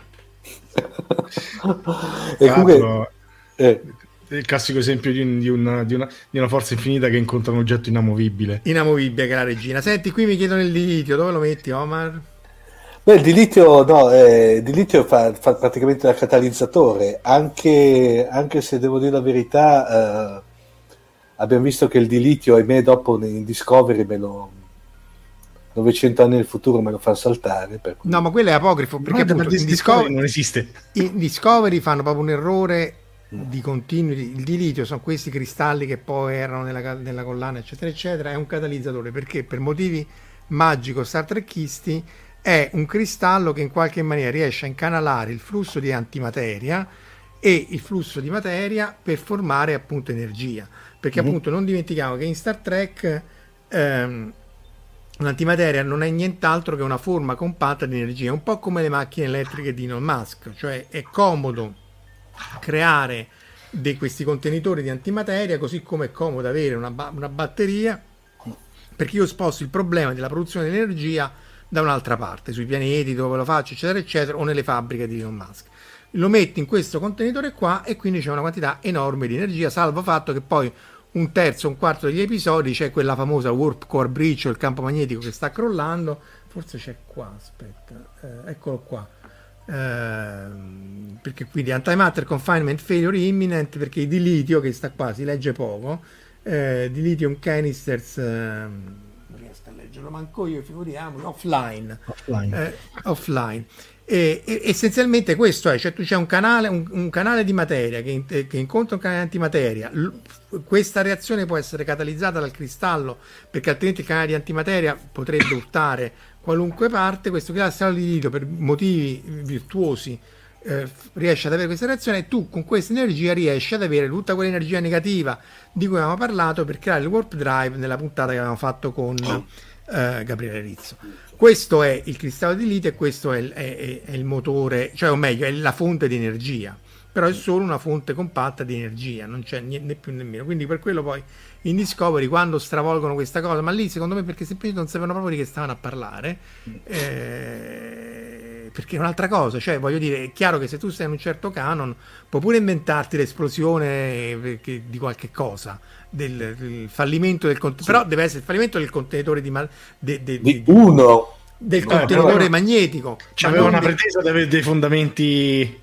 e comunque, eh. il classico esempio di, di, una, di, una, di, una, forza infinita che incontra un oggetto inamovibile. Inamovibile che è la regina. Senti, qui mi chiedono il dilitio, dove lo metti Omar? Beh, il dilitio, no, eh, il dilitio fa, fa, praticamente da catalizzatore, anche, anche, se devo dire la verità, eh, abbiamo visto che il dilitio, ahimè, dopo in Discovery me lo, 900 anni nel futuro me lo fa saltare. No, ma quello è apocrifo perché no, appunto, in Discovery non esiste. In Discovery fanno proprio un errore di continuity. Il dilitio sono questi cristalli che poi erano nella, nella collana, eccetera, eccetera. È un catalizzatore perché per motivi magico Star Trekisti è un cristallo che in qualche maniera riesce a incanalare il flusso di antimateria e il flusso di materia per formare appunto energia. Perché mm-hmm. appunto non dimentichiamo che in Star Trek ehm, L'antimateria non è nient'altro che una forma compatta di energia, un po' come le macchine elettriche di Elon Musk, cioè è comodo creare di questi contenitori di antimateria, così come è comodo avere una, ba- una batteria, perché io sposto il problema della produzione di energia da un'altra parte, sui pianeti dove lo faccio, eccetera, eccetera, o nelle fabbriche di Elon Musk. Lo metti in questo contenitore qua e quindi c'è una quantità enorme di energia, salvo fatto che poi un terzo, un quarto degli episodi c'è quella famosa warp core breach il campo magnetico che sta crollando. Forse c'è qua, aspetta, eh, eccolo qua. Eh, perché quindi antimatter confinement failure imminent perché il dilitio che sta qua si legge poco eh, dilithium canisters eh, leggerlo manco io figuriamo offline. Offline, eh, offline. E, e, essenzialmente questo è, cioè tu c'è un canale, un, un canale di materia che, che, incontra un canale di antimateria, L- questa reazione può essere catalizzata dal cristallo perché altrimenti il canale di antimateria potrebbe urtare qualunque parte, questo cristallo di litio per motivi virtuosi eh, riesce ad avere questa reazione e tu con questa energia riesci ad avere tutta quell'energia negativa di cui avevamo parlato per creare il warp drive nella puntata che avevamo fatto con eh, Gabriele Rizzo. Questo è il cristallo di litio e questo è è, è il, motore, cioè o meglio, è la fonte di energia. però è solo una fonte compatta di energia, non c'è né più né meno. Quindi per quello poi in Discovery quando stravolgono questa cosa, ma lì secondo me perché semplicemente non sapevano proprio di che stavano a parlare, eh, perché è un'altra cosa, cioè voglio dire, è chiaro che se tu sei in un certo canon puoi pure inventarti l'esplosione di qualche cosa, del, del fallimento del contenitore, sì. però deve essere il fallimento del contenitore di, mal, de, de, di, di uno del contenitore però, magnetico. C'aveva una pretesa di avere dei fondamenti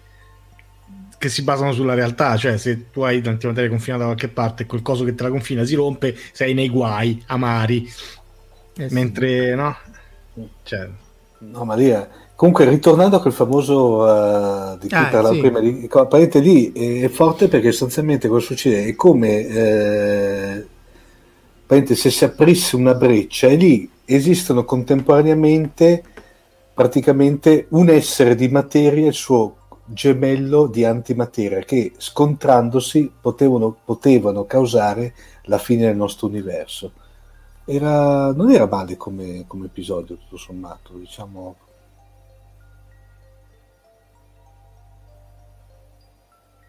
che si basano sulla realtà, cioè se tu hai l'antimateria confinata da qualche parte e quel coso che te la confina si rompe, sei nei guai, amari. Eh sì. Mentre no? Cioè... No, ma lì è... Comunque, ritornando a quel famoso uh, di cui ah, parlavo sì. prima, di, parente lì è forte perché sostanzialmente cosa succede? È come eh, se si aprisse una breccia e lì esistono contemporaneamente praticamente un essere di materia e il suo gemello di antimateria che scontrandosi potevano, potevano causare la fine del nostro universo. Era, non era male come, come episodio, tutto sommato, diciamo.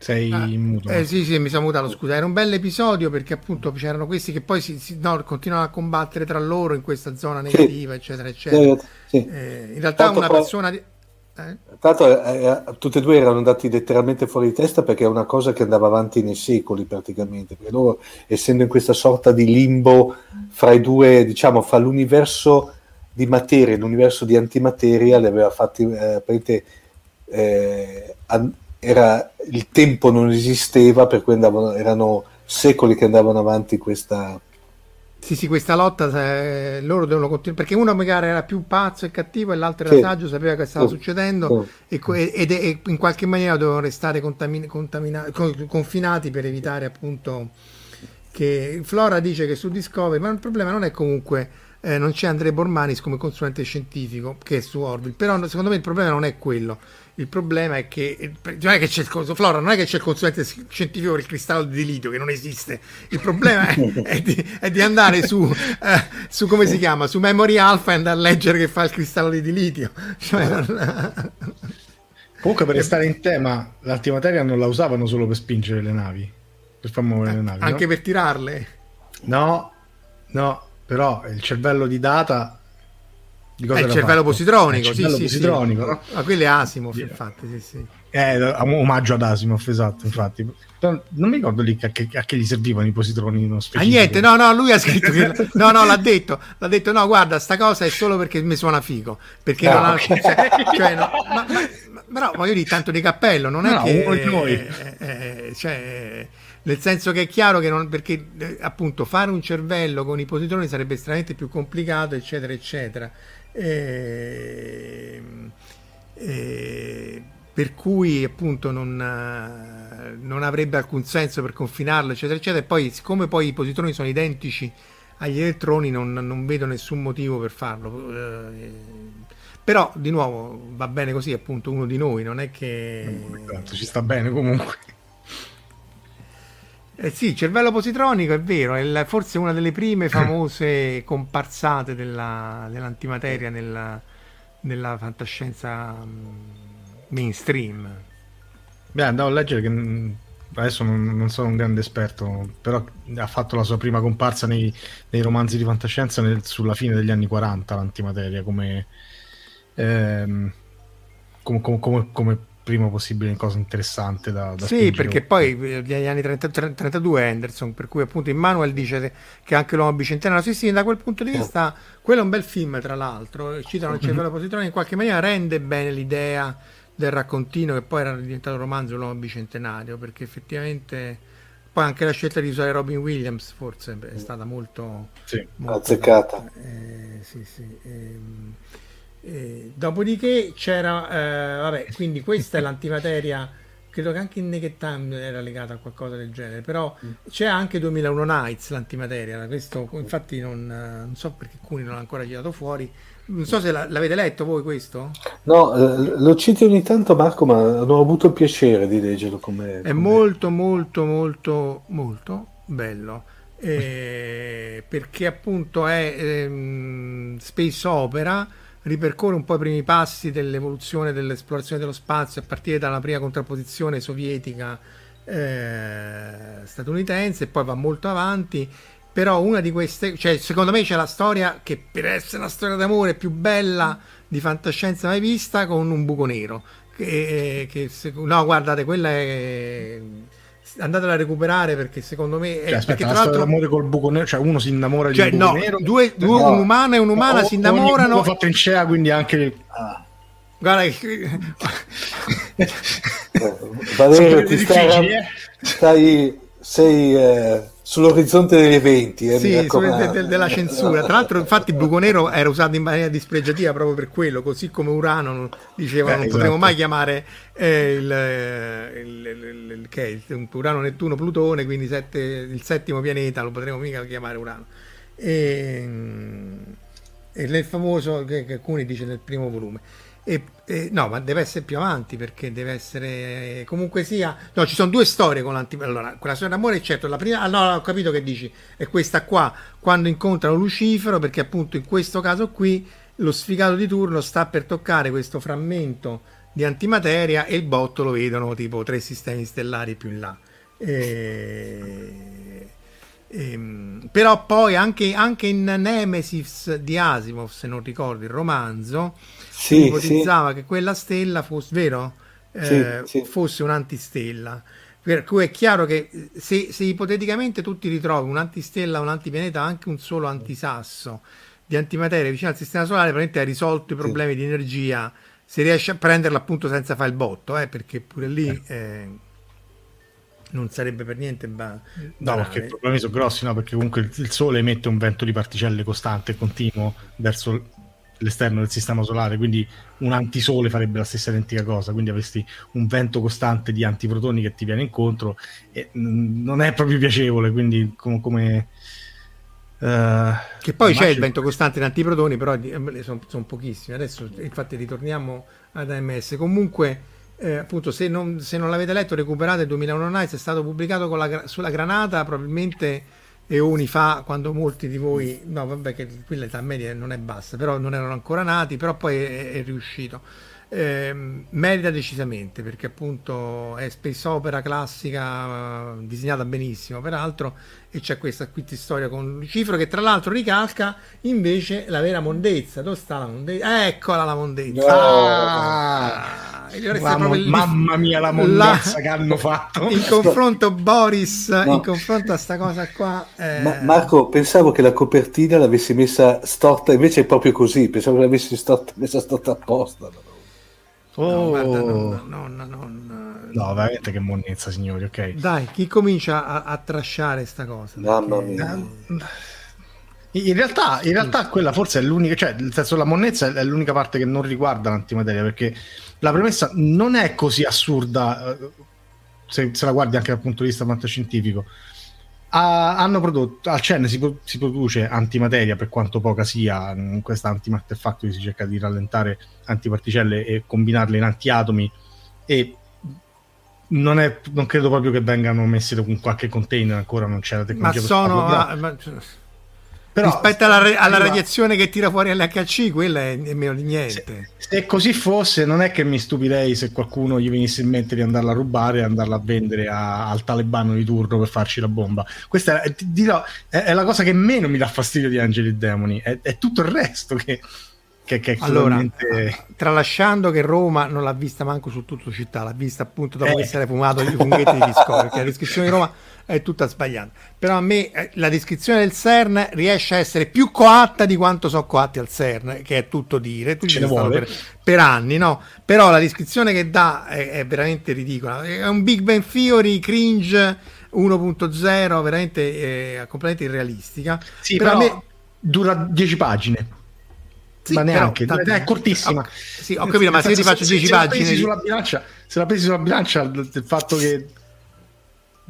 Sei ah, muto. Eh, sì, sì, mi sono mutato, scusa. Era un bel episodio perché appunto c'erano questi che poi si, si, no, continuano a combattere tra loro in questa zona negativa, sì. eccetera, eccetera. Sì. Eh, in realtà Tanto una persona... Di eh? Tra l'altro, eh, eh, tutti e due erano andati letteralmente fuori di testa perché è una cosa che andava avanti nei secoli praticamente. Perché loro, essendo in questa sorta di limbo fra i due, diciamo, fra l'universo di materia e l'universo di antimateria, le aveva fatti. Eh, eh, era, il tempo non esisteva, per cui andavano, erano secoli che andavano avanti questa, sì, sì, questa lotta eh, loro devono continuare perché uno magari era più pazzo e cattivo e l'altro era sì. saggio, sapeva che stava oh. succedendo oh. E, ed, e, in qualche maniera dovevano restare contamin- contamina- confinati per evitare appunto che Flora dice che su Discovery, ma il problema non è comunque eh, non c'è Andrea Bormanis come consulente scientifico che è su Orbit, però secondo me il problema non è quello il problema è che non è che c'è il Flora, non è che c'è il consulente scientifico per il cristallo di litio che non esiste. Il problema è, *laughs* è, di, è di, andare su, eh, su, come si chiama, su Memory Alpha e andare a leggere che fa il cristallo di litio. Cioè, non... Comunque, per restare in tema, l'antimateria non la usavano solo per spingere le navi, per far muovere le navi. Anche no? per tirarle? No, no, però il cervello di data di cosa è il cervello positronico, il cervello sì, positronico, sì, no? Ma quello è Asimov, infatti, sì, sì. Eh, omaggio ad Asimov, esatto, infatti. non mi ricordo lì a che, a che gli servivano i positroni non Ah, niente, no, no, lui ha scritto che... No, no, l'ha detto, l'ha detto, no, guarda, sta cosa è solo perché mi suona figo, perché no, non ha... Cioè, no, ma, ma, ma, però voglio dire, tanto di cappello, non è no, che... Eh, eh, cioè nel senso che è chiaro che non, perché eh, appunto fare un cervello con i positroni sarebbe estremamente più complicato eccetera eccetera e, e, per cui appunto non, non, avrebbe alcun senso per confinarlo, eccetera, eccetera. E poi, siccome poi i positroni sono identici agli elettroni, non, non vedo nessun motivo per farlo. Eh, però, di nuovo, va bene così, appunto, uno di noi, non è che... Ci sta bene comunque. Eh sì, il cervello positronico è vero, è forse una delle prime famose *laughs* comparsate della, dell'antimateria nella, nella fantascienza mm, mainstream. Beh, andavo a leggere che mm, adesso non, non, sono un grande esperto, però ha fatto la sua prima comparsa nei, nei romanzi di fantascienza nel, sulla fine degli anni 40, l'antimateria, come, ehm, come, come, come primo possibile cosa interessante da, da Sì, perché poi negli anni 30, 32 Anderson, per cui appunto Immanuel dice che anche l'uomo bicentenario, sì sì, da quel punto di vista, oh. quello è un bel film tra l'altro, citano il cervello positrone, in qualche maniera rende bene l'idea del raccontino che poi era diventato romanzo l'uomo bicentenario, perché effettivamente poi anche la scelta di usare Robin Williams forse è stata molto, sì. molto azzeccata. Eh, sì, sì. Ehm, eh, dopodiché c'era, eh, vabbè, quindi questa è l'antimateria, *laughs* credo che anche in Naked Time era legata a qualcosa del genere, però mm. c'è anche 2001 Nights l'antimateria, questo infatti non, non so perché Cuni non l'ha ancora girato fuori, non so se l'avete letto voi questo? No, eh, lo citi ogni tanto Marco, ma non ho avuto il piacere di leggerlo come... È molto molto molto molto bello. Eh, perché appunto è ehm, space opera ripercorre un po' i primi passi dell'evoluzione dell'esplorazione dello spazio a partire dalla prima contrapposizione sovietica eh, statunitense e poi va molto avanti. Però una di queste cioè secondo me c'è la storia che per essere una storia d'amore più bella di fantascienza mai vista con un buco nero. Che, che no guardate quella è andatela a recuperare perché secondo me cioè, aspetta, perché tra l'altro l'amore col buco nero cioè uno si innamora cioè, di un no, buco nero due, due no. un umano e un'umana no, si innamorano fatto in CEA quindi anche ah. guarda che Valerio ti stai, eh? stai sei eh, sull'orizzonte degli eventi eh, sì, de, de, della censura. Tra l'altro infatti il buco nero era usato in maniera dispregiativa proprio per quello così come Urano dicevano eh, non esatto. potremo mai chiamare eh, il, eh, il, il, il, che è Urano, Nettuno, Plutone quindi sette, il settimo pianeta lo potremo mica chiamare Urano. E, e nel famoso che, che alcuni dice nel primo volume e, e, no, ma deve essere più avanti perché deve essere comunque sia. No, ci sono due storie con l'antipatia. Allora, quella storia d'amore, certo, la prima. Ah, no, ho capito che dici. È questa qua quando incontrano Lucifero, perché appunto in questo caso qui lo sfigato di turno sta per toccare questo frammento di antimateria e il botto lo vedono tipo tre sistemi stellari più in là. E... E, però poi anche, anche in Nemesis di Asimov, se non ricordo il romanzo, sì, ipotizzava sì. che quella stella fosse, vero? Eh, sì, fosse un'antistella. Per cui è chiaro che se, se, ipoteticamente tu ti ritrovi un'antistella, un antipianeta, anche un solo antisasso di antimateria vicino al sistema solare, probabilmente hai risolto i problemi di energia se riesci a prenderla appunto senza fare il botto, eh, perché pure lì eh, eh non sarebbe per niente ba- no perché i problemi sono grossi no? perché comunque il, il sole emette un vento di particelle costante e continuo verso l'esterno del sistema solare, quindi un antisole farebbe la stessa identica cosa, quindi avresti un vento costante di antiprotoni che ti viene incontro e non è proprio piacevole, quindi come... come uh, che poi c'è il vento costante di antiprotoni, però sono, sono pochissimi. Adesso infatti ritorniamo ad AMS. Comunque... Eh, appunto se non, se non, l'avete letto recuperate 2001 Nights è stato pubblicato la, sulla granata probabilmente eoni fa, quando molti di voi, no vabbè che qui l'età media non è bassa, però non erano ancora nati, però poi è, è riuscito. Eh, merita decisamente perché appunto è space opera classica disegnata benissimo peraltro e c'è questa qui storia con Lucifero che tra l'altro ricalca invece la vera mondezza dove sta la mondezza? eccola la mondezza no. ah, Mamma, mamma, mia la mondezza la, che hanno fatto *laughs* in confronto Boris no. in confronto a sta cosa qua eh... Ma, Marco pensavo che la copertina l'avessi messa storta invece è proprio così pensavo che l'avessi storta, messa storta apposta Oh. No, guarda, non, non, non, no, veramente che monnezza, signori. Ok, dai, chi comincia a, a trasciare sta cosa? Mamma mia. In realtà, in realtà, quella forse è l'unica, cioè, nel senso, la monnezza è l'unica parte che non riguarda l'antimateria perché la premessa non è così assurda eh, se, se la guardi anche dal punto di vista fantascientifico ha, hanno prodotto al CERN si, si, produce antimateria per quanto poca sia in questa antimatter factory si cerca di rallentare antiparticelle e combinarle in antiatomi e non, è, non credo proprio che vengano messi con qualche container ancora non c'è la tecnologia ma sono ah, ma, però, rispetto alla, alla radiazione che tira fuori l'HC, quella è, è meno di niente. Se, se, così fosse, non è che mi stupirei se qualcuno gli venisse in mente di andarla a rubare e andarla a vendere a, al talebano di turno per farci la bomba. Questa è, dirò, è, è, la cosa che meno mi dà fastidio di Angeli e Demoni, è, è tutto il resto che, che, che allora, totalmente... tralasciando che Roma non l'ha vista manco su tutto città, l'ha vista appunto dopo eh. essere fumato i funghetti di Visco, perché la descrizione di Roma è tutta sbagliata. Però a me eh, la descrizione del CERN riesce a essere più coatta di quanto so coatti al CERN, che è tutto dire. Tu ne vuole. Per, per, anni, no? Però la descrizione che dà è, è veramente ridicola. È un Big Bang Theory cringe 1.0, veramente eh, completamente irrealistica. Sì, però, però a me dura 10 pagine. Sì, ma neanche, però, è cortissima. Sì, ho capito, ma se ti faccio 10 pagine... Se la, bilancia, se la presi sulla bilancia il fatto che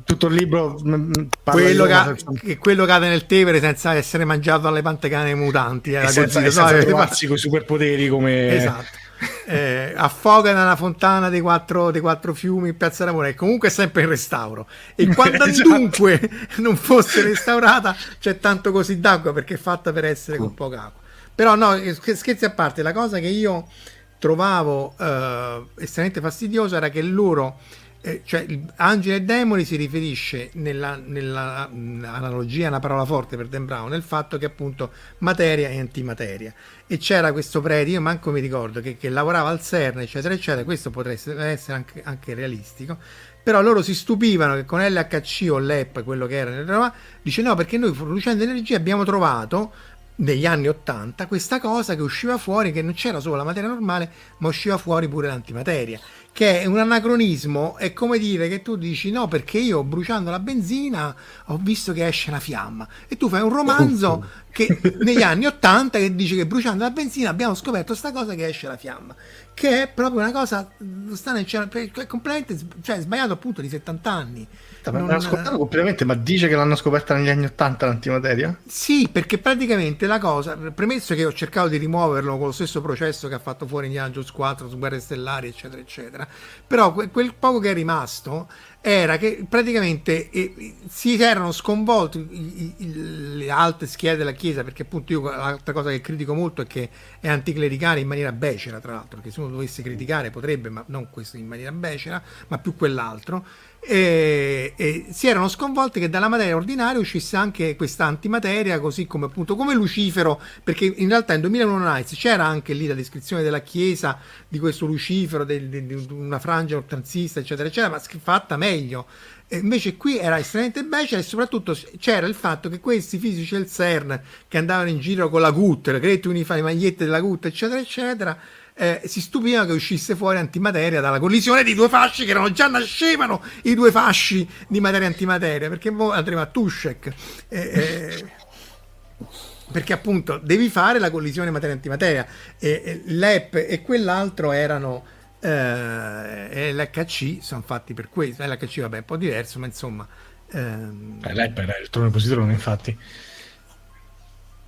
tutto il libro quello, ca- che, quello cade nel Tevere senza essere mangiato dalle pantecane mutanti eh, senza, così, senza no, trovarsi con i superpoteri come esatto eh, affoga nella fontana dei quattro, dei quattro fiumi in Piazza d'Amore è comunque sempre in restauro e *laughs* quando esatto. dunque non fosse restaurata c'è tanto così d'acqua perché è fatta per essere con poca acqua Però no, scherzi a parte, la cosa che io trovavo eh, estremamente fastidiosa era che loro eh, cioè angeli e demoni si riferisce nella, nella analogia, una parola forte per Dan Brown, nel fatto che appunto materia e antimateria. E c'era questo prete, io manco mi ricordo, che, che lavorava al CERN, eccetera, eccetera, questo potrebbe essere anche, anche realistico, però loro si stupivano che con LHC o LEP, quello che era, dice no, perché noi producendo energia abbiamo trovato negli anni 80 questa cosa che usciva fuori che non c'era solo la materia normale ma usciva fuori pure l'antimateria che è un anacronismo, è come dire che tu dici no perché io bruciando la benzina ho visto che esce una fiamma. E tu fai un romanzo che negli anni 80 che dice che bruciando la benzina abbiamo scoperto questa cosa che esce la fiamma che è proprio una cosa sta nel cielo, è completamente cioè, sbagliato appunto di 70 anni ma non... l'hanno scoperto completamente ma dice che l'hanno scoperta negli anni 80 l'antimateria? sì perché praticamente la cosa premesso che ho cercato di rimuoverlo con lo stesso processo che ha fatto fuori in Angels 4 su Guerre Stellari eccetera eccetera però quel, quel poco che è rimasto era che praticamente eh, si erano sconvolti le alte schiere della Chiesa, perché appunto io l'altra cosa che critico molto è che è anticlericale in maniera becera, tra l'altro, perché se uno dovesse criticare potrebbe, ma non questo in maniera becera, ma più quell'altro, e, e, si erano sconvolti che dalla materia ordinaria uscisse anche questa antimateria, così come appunto come Lucifero, perché in realtà in 2001 Nights c'era anche lì la descrizione della Chiesa di questo Lucifero, di, di, di una frangia oltranzista, eccetera, eccetera, ma fatta meglio. E invece qui era estremamente becera e soprattutto c'era il fatto che questi fisici del CERN che andavano in giro con la GUT, le crete unifà, le magliette della GUT, eccetera, eccetera, eh, si stupivano che uscisse fuori antimateria dalla collisione di due fasci che erano già nascevano i due fasci di materia antimateria perché poi andremo a Tushek. Eh, eh, perché appunto devi fare la collisione materia antimateria. E, l'EP e quell'altro erano eh, l'HC sono fatti per questo. l'HC vabbè è un po' diverso ma insomma ehm... Eh, l'EP era il trono positrone infatti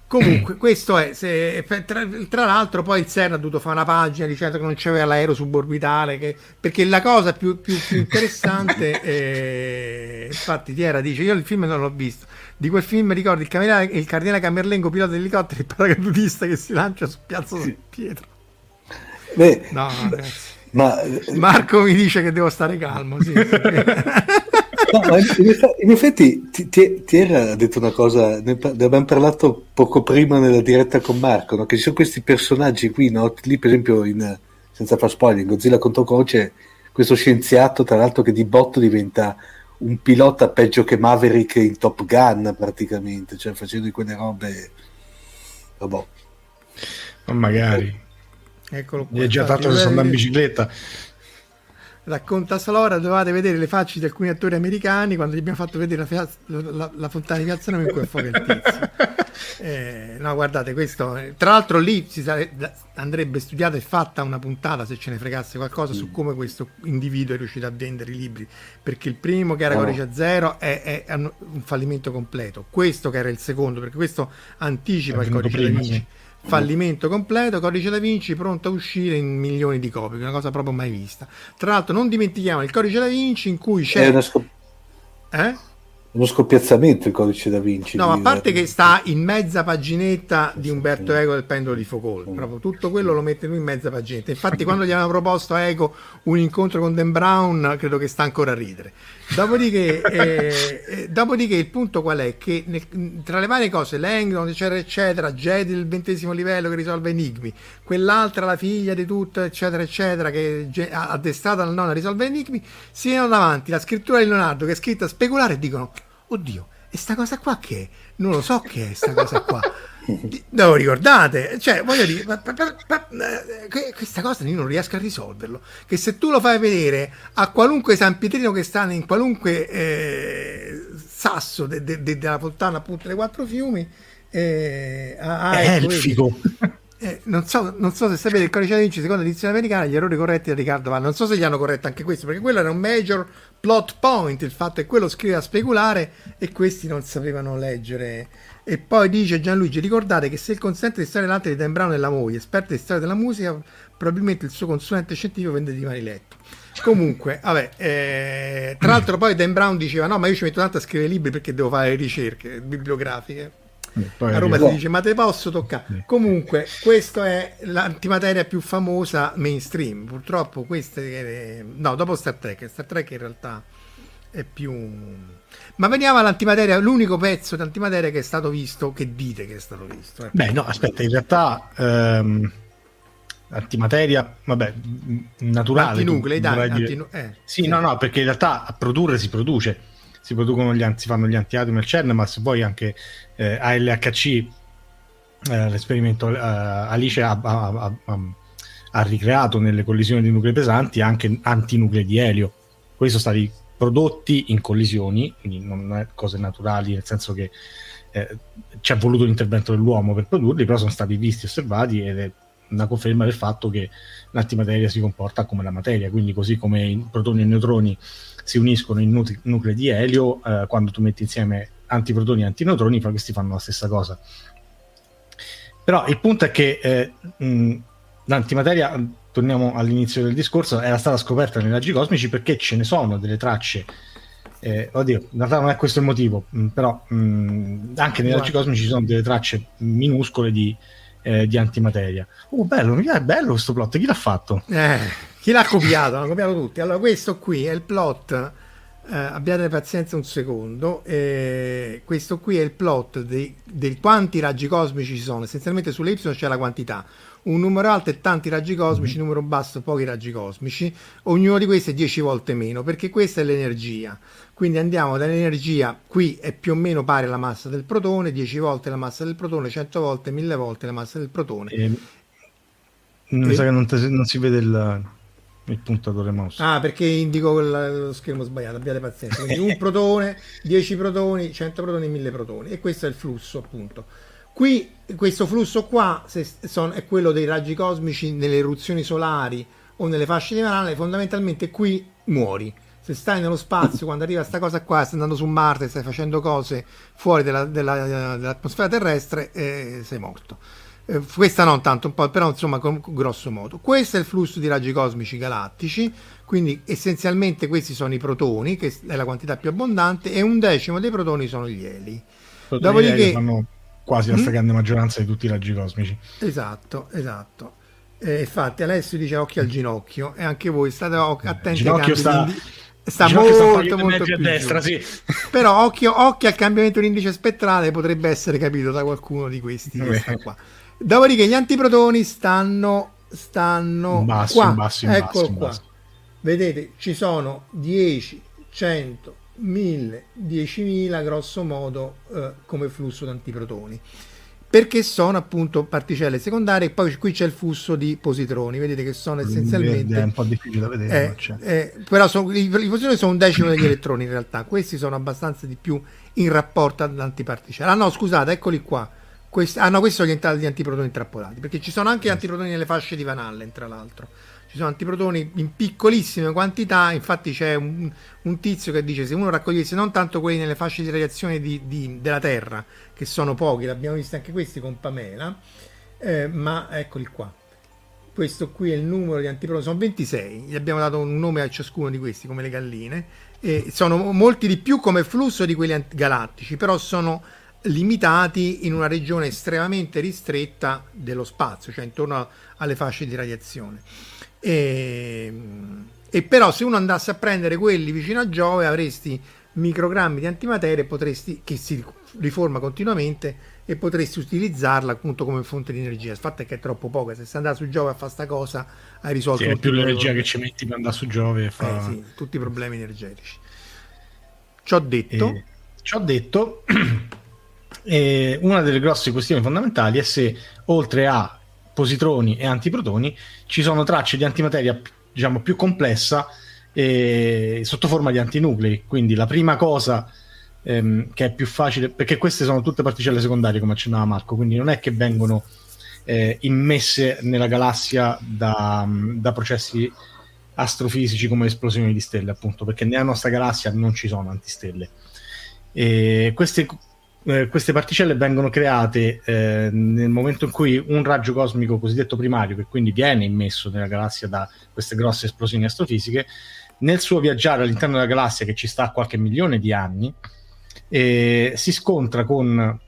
Comunque, questo è. Se, tra, tra, l'altro, poi il CERN ha dovuto fare una pagina dicendo che non c'era l'aereo suborbitale. Che, perché la cosa più, più, più interessante, è, *laughs* infatti, Tiera dice: Io il film non l'ho visto. Di quel film ricordo il, il cardinale Camerlengo, pilota dell'elicottero, il paracadutista che si lancia su Piazza San Pietro. Beh, no, ragazzi. Ma... Marco mi dice che devo stare calmo. Sì, sì. *laughs* No, in effetti Tiera ha detto una cosa, ne abbiamo parlato poco prima nella diretta con Marco, no? che ci sono questi personaggi qui, no? lì per esempio in, senza far spoiler, in Godzilla contro Coach, questo scienziato tra l'altro che di botto diventa un pilota peggio che Maverick in Top Gun praticamente, cioè facendo di quelle robe... Vabbè. Ma magari. Eccolo qua. Mi è già fatto se sono in bicicletta racconta Slora, dovevate vedere le facce di alcuni attori americani quando gli abbiamo fatto vedere la, la, la, la fontana di Piazza Nome in cui affoga il tizio. *laughs* Eh, no, guardate, questo tra l'altro lì sare, andrebbe studiata e fatta una puntata se ce ne fregasse qualcosa mm. su come questo individuo è riuscito a vendere i libri. Perché il primo, che era oh. Codice Zero, è, è, un fallimento completo. Questo, che era il secondo, perché questo anticipa il Codice da Vinci. Sì fallimento completo, Codice da Vinci pronto a uscire in milioni di copie, una cosa proprio mai vista. Tra l'altro non dimentichiamo il Codice da Vinci in cui c'è... Scop- eh? Uno scoppiazzamento il codice da Vinci. No, a parte che sta in mezza paginetta di Umberto Eco del pendolo di Foucault, proprio tutto quello lo mette lui in mezza paginetta. Infatti, quando gli avevano proposto a Eco un incontro con Dan Brown, credo che sta ancora a ridere. Dopodiché, *laughs* eh, eh, dopodiché il punto qual è? Che nel, tra le varie cose, Langdon, eccetera, eccetera, Jedi del ventesimo livello che risolve enigmi, quell'altra, la figlia di tutto, eccetera, eccetera, che ha addestrata la nonna a risolvere enigmi, si vedono davanti la scrittura di Leonardo che è scritta speculare e dicono oddio, e sta cosa qua che è? Non lo so che è sta cosa qua. *laughs* Lo ricordate? Cioè, voglio dire, ma, ma, ma, eh, questa cosa io non riesco a risolverlo. Che se tu lo fai vedere a qualunque San Pietrino che sta in qualunque eh, sasso de, de, de, della fontana appunto dei quattro fiumi, eh, ah, è ecco, elfico. Eh, non, so, non, so, se sapete il codice da Vinci seconda edizione americana gli errori corretti da Riccardo Vanno. Non so se gli hanno corretto anche questo perché quello era un major plot point il fatto è che quello scrive a speculare e questi non sapevano leggere. E poi dice Gianluigi ricordate che se il consulente di storia dell'arte di Dan Brown è la moglie esperta di storia della musica probabilmente il suo consulente scientifico vende di mani letto comunque vabbè eh, tra l'altro poi Dan Brown diceva no ma io ci metto tanto a scrivere libri perché devo fare ricerche bibliografiche a Roma si dice ma te posso toccare? Comunque questa è l'antimateria più famosa mainstream. Purtroppo queste no dopo Star Trek. Star Trek in realtà è più ma veniamo all'antimateria l'unico pezzo di antimateria che è stato visto che dite che è stato visto ecco. beh no aspetta in realtà ehm, antimateria vabbè naturale antinuclei dai antinu- eh, sì, sì. no no perché in realtà a produrre si produce si producono gli, si fanno gli antiatomi al CERN ma se poi anche eh, ALHC eh, l'esperimento eh, Alice ha, ha, ha, ha, ricreato nelle collisioni di nuclei pesanti anche antinuclei di elio. Questi sono stati prodotti in collisioni, quindi non è cose naturali, nel senso che eh, ci ha voluto l'intervento dell'uomo per produrli, però sono stati visti osservati ed è una conferma del fatto che l'antimateria si comporta come la materia, quindi così come i protoni e i neutroni si uniscono in nut- nuclei di elio, eh, quando tu metti insieme antiprotoni e antineutroni, questi fanno la stessa cosa. Però il punto è che eh, mh, l'antimateria torniamo all'inizio del discorso, era stata scoperta nei raggi cosmici perché ce ne sono delle tracce. Eh, oddio, in realtà non è questo il motivo, mh, però mh, anche nei raggi cosmici ci sono delle tracce minuscole di, eh, di antimateria. Oh, bello, mi è bello questo plot. Chi l'ha fatto? Eh, chi l'ha copiato? L'hanno copiato tutti. Allora, questo qui è il plot. Eh, abbiate pazienza un secondo. Eh, questo qui è il plot di, di quanti raggi cosmici ci sono. Essenzialmente sulle Y c'è la quantità un numero alto e tanti raggi cosmici, un mm-hmm. numero basso pochi raggi cosmici, ognuno di questi è 10 volte meno, perché questa è l'energia. Quindi andiamo dall'energia, qui è più o meno pari alla massa del protone, 10 volte la massa del protone, 100 volte, 1000 volte la massa del protone. E... Mi e... sa che non, te, non si vede il, il, puntatore mouse. Ah, perché indico lo schermo sbagliato, abbiate pazienza. Quindi un *laughs* protone, 10 protoni, 100 protoni, 1000 protoni. E questo è il flusso, appunto. Qui questo flusso qua son, è quello dei raggi cosmici nelle eruzioni solari o nelle fasce di Vanale, fondamentalmente qui muori. Se stai nello spazio, quando arriva questa cosa qua, stai andando su Marte, stai facendo cose fuori della, della, dell'atmosfera terrestre, eh, sei morto. Eh, questa non tanto, un po', però insomma, con, grosso modo. Questo è il flusso di raggi cosmici galattici, quindi essenzialmente questi sono i protoni, che è la quantità più abbondante, e un decimo dei protoni sono gli eli. Dopodiché... Fanno quasi la mm? stragrande maggioranza di tutti i raggi cosmici. Esatto, esatto. Eh, infatti Alessio dice occhio al ginocchio e anche voi state attenti il ginocchio sta, di... sta molto molto più a destra, sì. però occhio, occhio, al cambiamento dell'indice spettrale potrebbe essere capito da qualcuno di questi qua. Dopodiché gli antiprotoni stanno stanno basso, qua. basso, eccolo basso, qua. vedete ci sono 10 100 1000, 10.000 grosso modo eh, come flusso di antiprotoni perché sono appunto particelle secondarie e poi qui c'è il flusso di positroni. Vedete che sono essenzialmente è un po' difficile da vedere eh, eh, però sono, i, i, positroni sono un decimo degli elettroni in realtà. Questi sono abbastanza di più in rapporto all'antiparticella ah no scusate eccoli qua questi, ah no questi sono gli antiprotoni intrappolati perché ci sono anche antiprotoni nelle fasce di Van Allen tra l'altro ci sono antiprotoni in piccolissime quantità, infatti c'è un, un, tizio che dice se uno raccogliesse non tanto quelli nelle fasce di radiazione di, di, della Terra, che sono pochi, l'abbiamo visto anche questi con Pamela, eh, ma eccoli qua. Questo qui è il numero di antiprotoni, sono 26, gli abbiamo dato un nome a ciascuno di questi, come le galline, e sono molti di più come flusso di quelli galattici, però sono limitati in una regione estremamente ristretta dello spazio, cioè intorno alle fasce di radiazione. E, e però se uno andasse a prendere quelli vicino a Giove avresti microgrammi di antimateria potresti, che si riforma continuamente e potresti utilizzarla appunto come fonte di energia. Il fatto è che è troppo poca, se sei andato su Giove a fare sta cosa hai risolto sì, più l'energia che ci metti per andare su Giove e fa... eh, sì, tutti i problemi energetici. Ciò detto, e, ciò detto *clears throat* eh, una delle grosse questioni fondamentali è se oltre a positroni e antiprotoni, ci sono tracce di antimateria diciamo più complessa eh, sotto forma di antinuclei. Quindi la prima cosa ehm, che è più facile, perché queste sono tutte particelle secondarie, come accennava Marco, quindi non è che vengono eh, immesse nella galassia da, da processi astrofisici come esplosioni di stelle, appunto, perché nella nostra galassia non ci sono antistelle. E queste eh, queste particelle vengono create eh, nel momento in cui un raggio cosmico cosiddetto primario, che quindi viene immesso nella galassia da queste grosse esplosioni astrofisiche, nel suo viaggiare all'interno della galassia che ci sta a qualche milione di anni, eh, si scontra con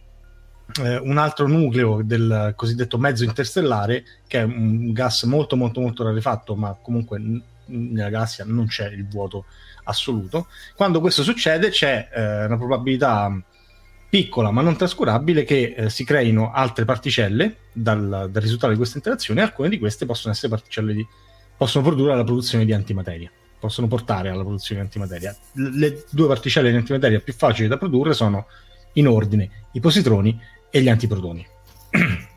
eh, un altro nucleo del cosiddetto mezzo interstellare, che è un gas molto molto molto rarefatto, ma comunque n- nella galassia non c'è il vuoto assoluto. Quando questo succede c'è eh, una probabilità piccola ma non trascurabile che eh, si creino altre particelle dal, dal, risultato di questa interazione e alcune di queste possono essere particelle di, possono produrre la produzione di antimateria. Possono portare alla produzione di antimateria. Le due particelle di antimateria più facili da produrre sono in ordine i positroni e gli antiprotoni *clears throat*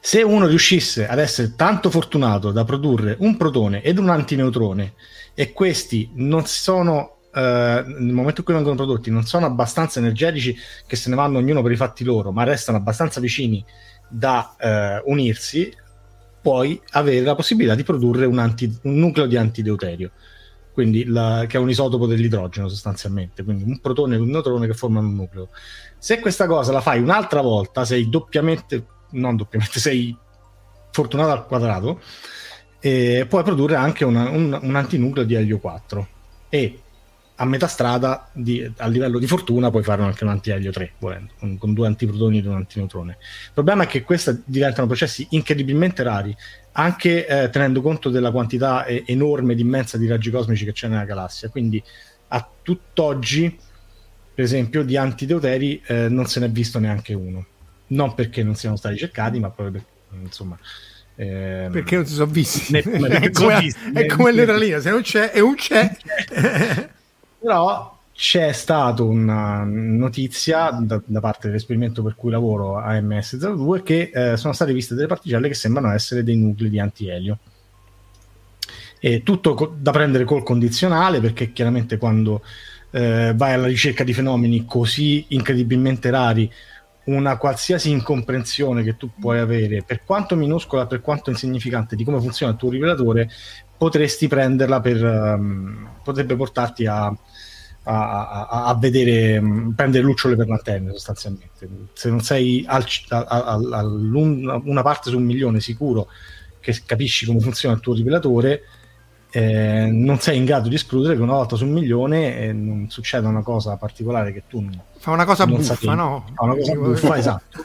se uno riuscisse ad essere tanto fortunato da produrre un protone ed un antineutrone e questi non sono eh, nel momento in cui vengono prodotti non sono abbastanza energetici che se ne vanno ognuno per i fatti loro, ma restano abbastanza vicini da eh, unirsi, puoi avere la possibilità di produrre un, anti, un nucleo di antideuterio, la, che è un isotopo dell'idrogeno sostanzialmente, quindi un protone e un neutrone che formano un nucleo. Se questa cosa la fai un'altra volta, sei doppiamente, non doppiamente, sei fortunato al quadrato, e puoi produrre anche una, un, un antinucleo di elio 4 e a metà strada di, a livello di fortuna puoi fare anche un antielio 3 volendo, con, con, due antiprotoni ed un antineutrone. Il problema è che questi diventano processi incredibilmente rari, anche eh, tenendo conto della quantità eh, enorme ed immensa di raggi cosmici che c'è nella galassia. Quindi a tutt'oggi, per esempio, di antideuteri eh, non se n'è visto neanche uno. Non perché non siano stati cercati, ma proprio perché, insomma... Ehm, perché non si sono visti? Ne, è *laughs* come, visti, è come l'eralina, se non c'è, è un c'è. *laughs* Però c'è stata una notizia da, da, parte dell'esperimento per cui lavoro AMS02 che eh, sono state viste delle particelle che sembrano essere dei nuclei di antielio. E tutto co- da prendere col condizionale perché chiaramente quando eh, vai alla ricerca di fenomeni così incredibilmente rari una qualsiasi incomprensione che tu puoi avere, per quanto minuscola, per quanto insignificante, di come funziona il tuo rivelatore, potresti prenderla per. Um, potrebbe portarti a, a, a, a vedere, um, prendere lucciole per lanterne sostanzialmente. Se non sei al, al, al, una parte su un milione sicuro che capisci come funziona il tuo rivelatore, eh, non sei in grado di escludere che una volta su un milione eh, non succeda una cosa particolare che tu non fa una cosa buffa, sapevi. no? Fa una cosa buffa, *laughs* esatto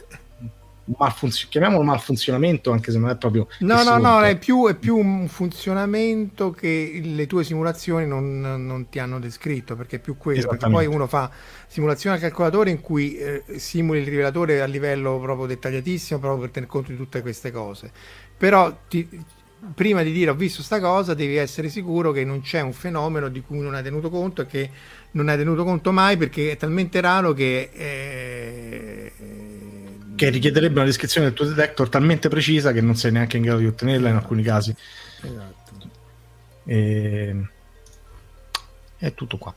malfunzio- chiamiamolo malfunzionamento anche se non è proprio no no no è più, è più, un funzionamento che le tue simulazioni non, non ti hanno descritto perché è più quello perché poi uno fa simulazione al calcolatore in cui eh, simuli il rivelatore a livello proprio dettagliatissimo proprio per tener conto di tutte queste cose. Però ti, prima di dire ho visto sta cosa devi essere sicuro che non c'è un fenomeno di cui non hai tenuto conto e che non hai tenuto conto mai perché è talmente raro che eh, che richiederebbe una descrizione del tuo detector talmente precisa che non sei neanche in grado di ottenerla in alcuni casi. Esatto. E... È tutto qua.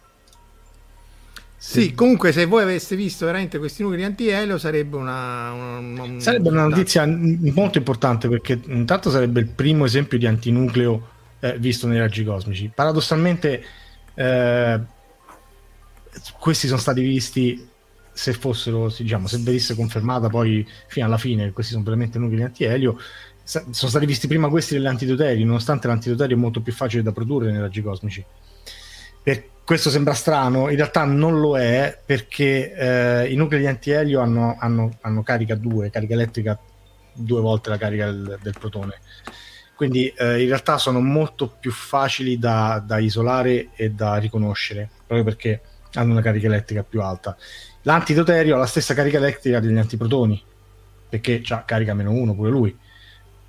Sì. sì, comunque se voi aveste visto veramente questi nuclei antielio sarebbe una, una, una, sarebbe una notizia molto importante perché intanto sarebbe il primo esempio di antinucleo eh, visto nei raggi cosmici. Paradossalmente eh, questi sono stati visti se fossero, diciamo, se venisse confermata poi fino alla fine questi sono veramente nuclei antielio, sono stati visti prima questi degli antidoteri, nonostante l'antidoteri è molto più facile da produrre nei raggi cosmici. Per questo sembra strano, in realtà non lo è perché eh, i nuclei antielio hanno, hanno, hanno, carica 2, carica elettrica due volte la carica del, del protone. Quindi eh, in realtà sono molto più facili da, da isolare e da riconoscere, proprio perché hanno una carica elettrica più alta. L'antidoterio ha la stessa carica elettrica degli antiprotoni, perché ha carica meno 1 pure lui.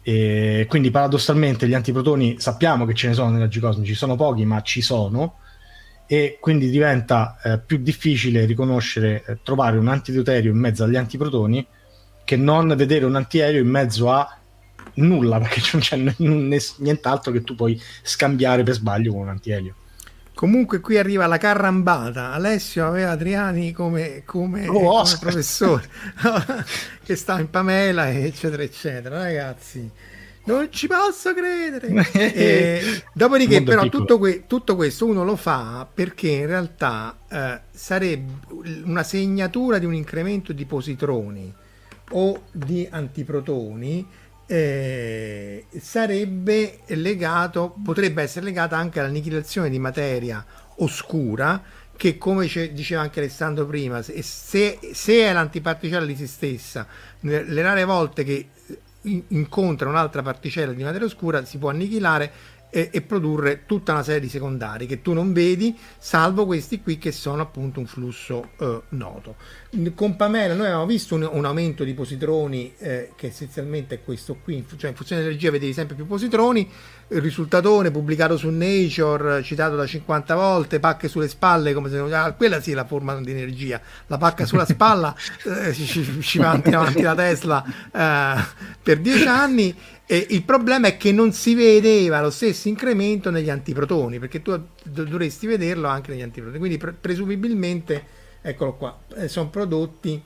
E quindi paradossalmente gli antiprotoni sappiamo che ce ne sono nei raggi cosmici, sono pochi ma ci sono e quindi diventa eh, più difficile riconoscere, eh, trovare un antideuterio in mezzo agli antiprotoni che non vedere un antiaereo in mezzo a nulla *laughs* perché non c'è n- nient'altro che tu puoi scambiare per sbaglio con un antiaereo. Comunque qui arriva la carrambata. Alessio aveva Adriani come, come, oh, come professore che sta in Pamela, eccetera, eccetera. Ragazzi, non ci posso credere. *laughs* e, dopodiché, però, tutto, que- tutto, questo uno lo fa perché in realtà eh, sarebbe una segnatura di un incremento di positroni o di antiprotoni eh, sarebbe legato, potrebbe essere legata anche all'annichilazione di materia oscura che come diceva anche Alessandro prima, se, se è l'antiparticella di se stessa, le rare volte che incontra un'altra particella di materia oscura si può annichilare e, e, produrre tutta una serie di secondari che tu non vedi, salvo questi qui che sono appunto un flusso eh, noto. Con Pamela noi abbiamo visto un, un aumento di positroni eh, che essenzialmente è questo qui, cioè in funzione dell'energia vedevi sempre più positroni, il risultatone pubblicato su Nature, citato da 50 volte, pacche sulle spalle, come se ah, quella sì è la forma di energia, la pacca sulla *laughs* spalla eh, ci, ci va avanti, avanti la Tesla eh, per 10 anni e il problema è che non si vedeva lo stesso incremento negli antiprotoni, perché tu dovresti vederlo anche negli antiprotoni. Quindi pre- presumibilmente, eccolo qua, eh, sono prodotti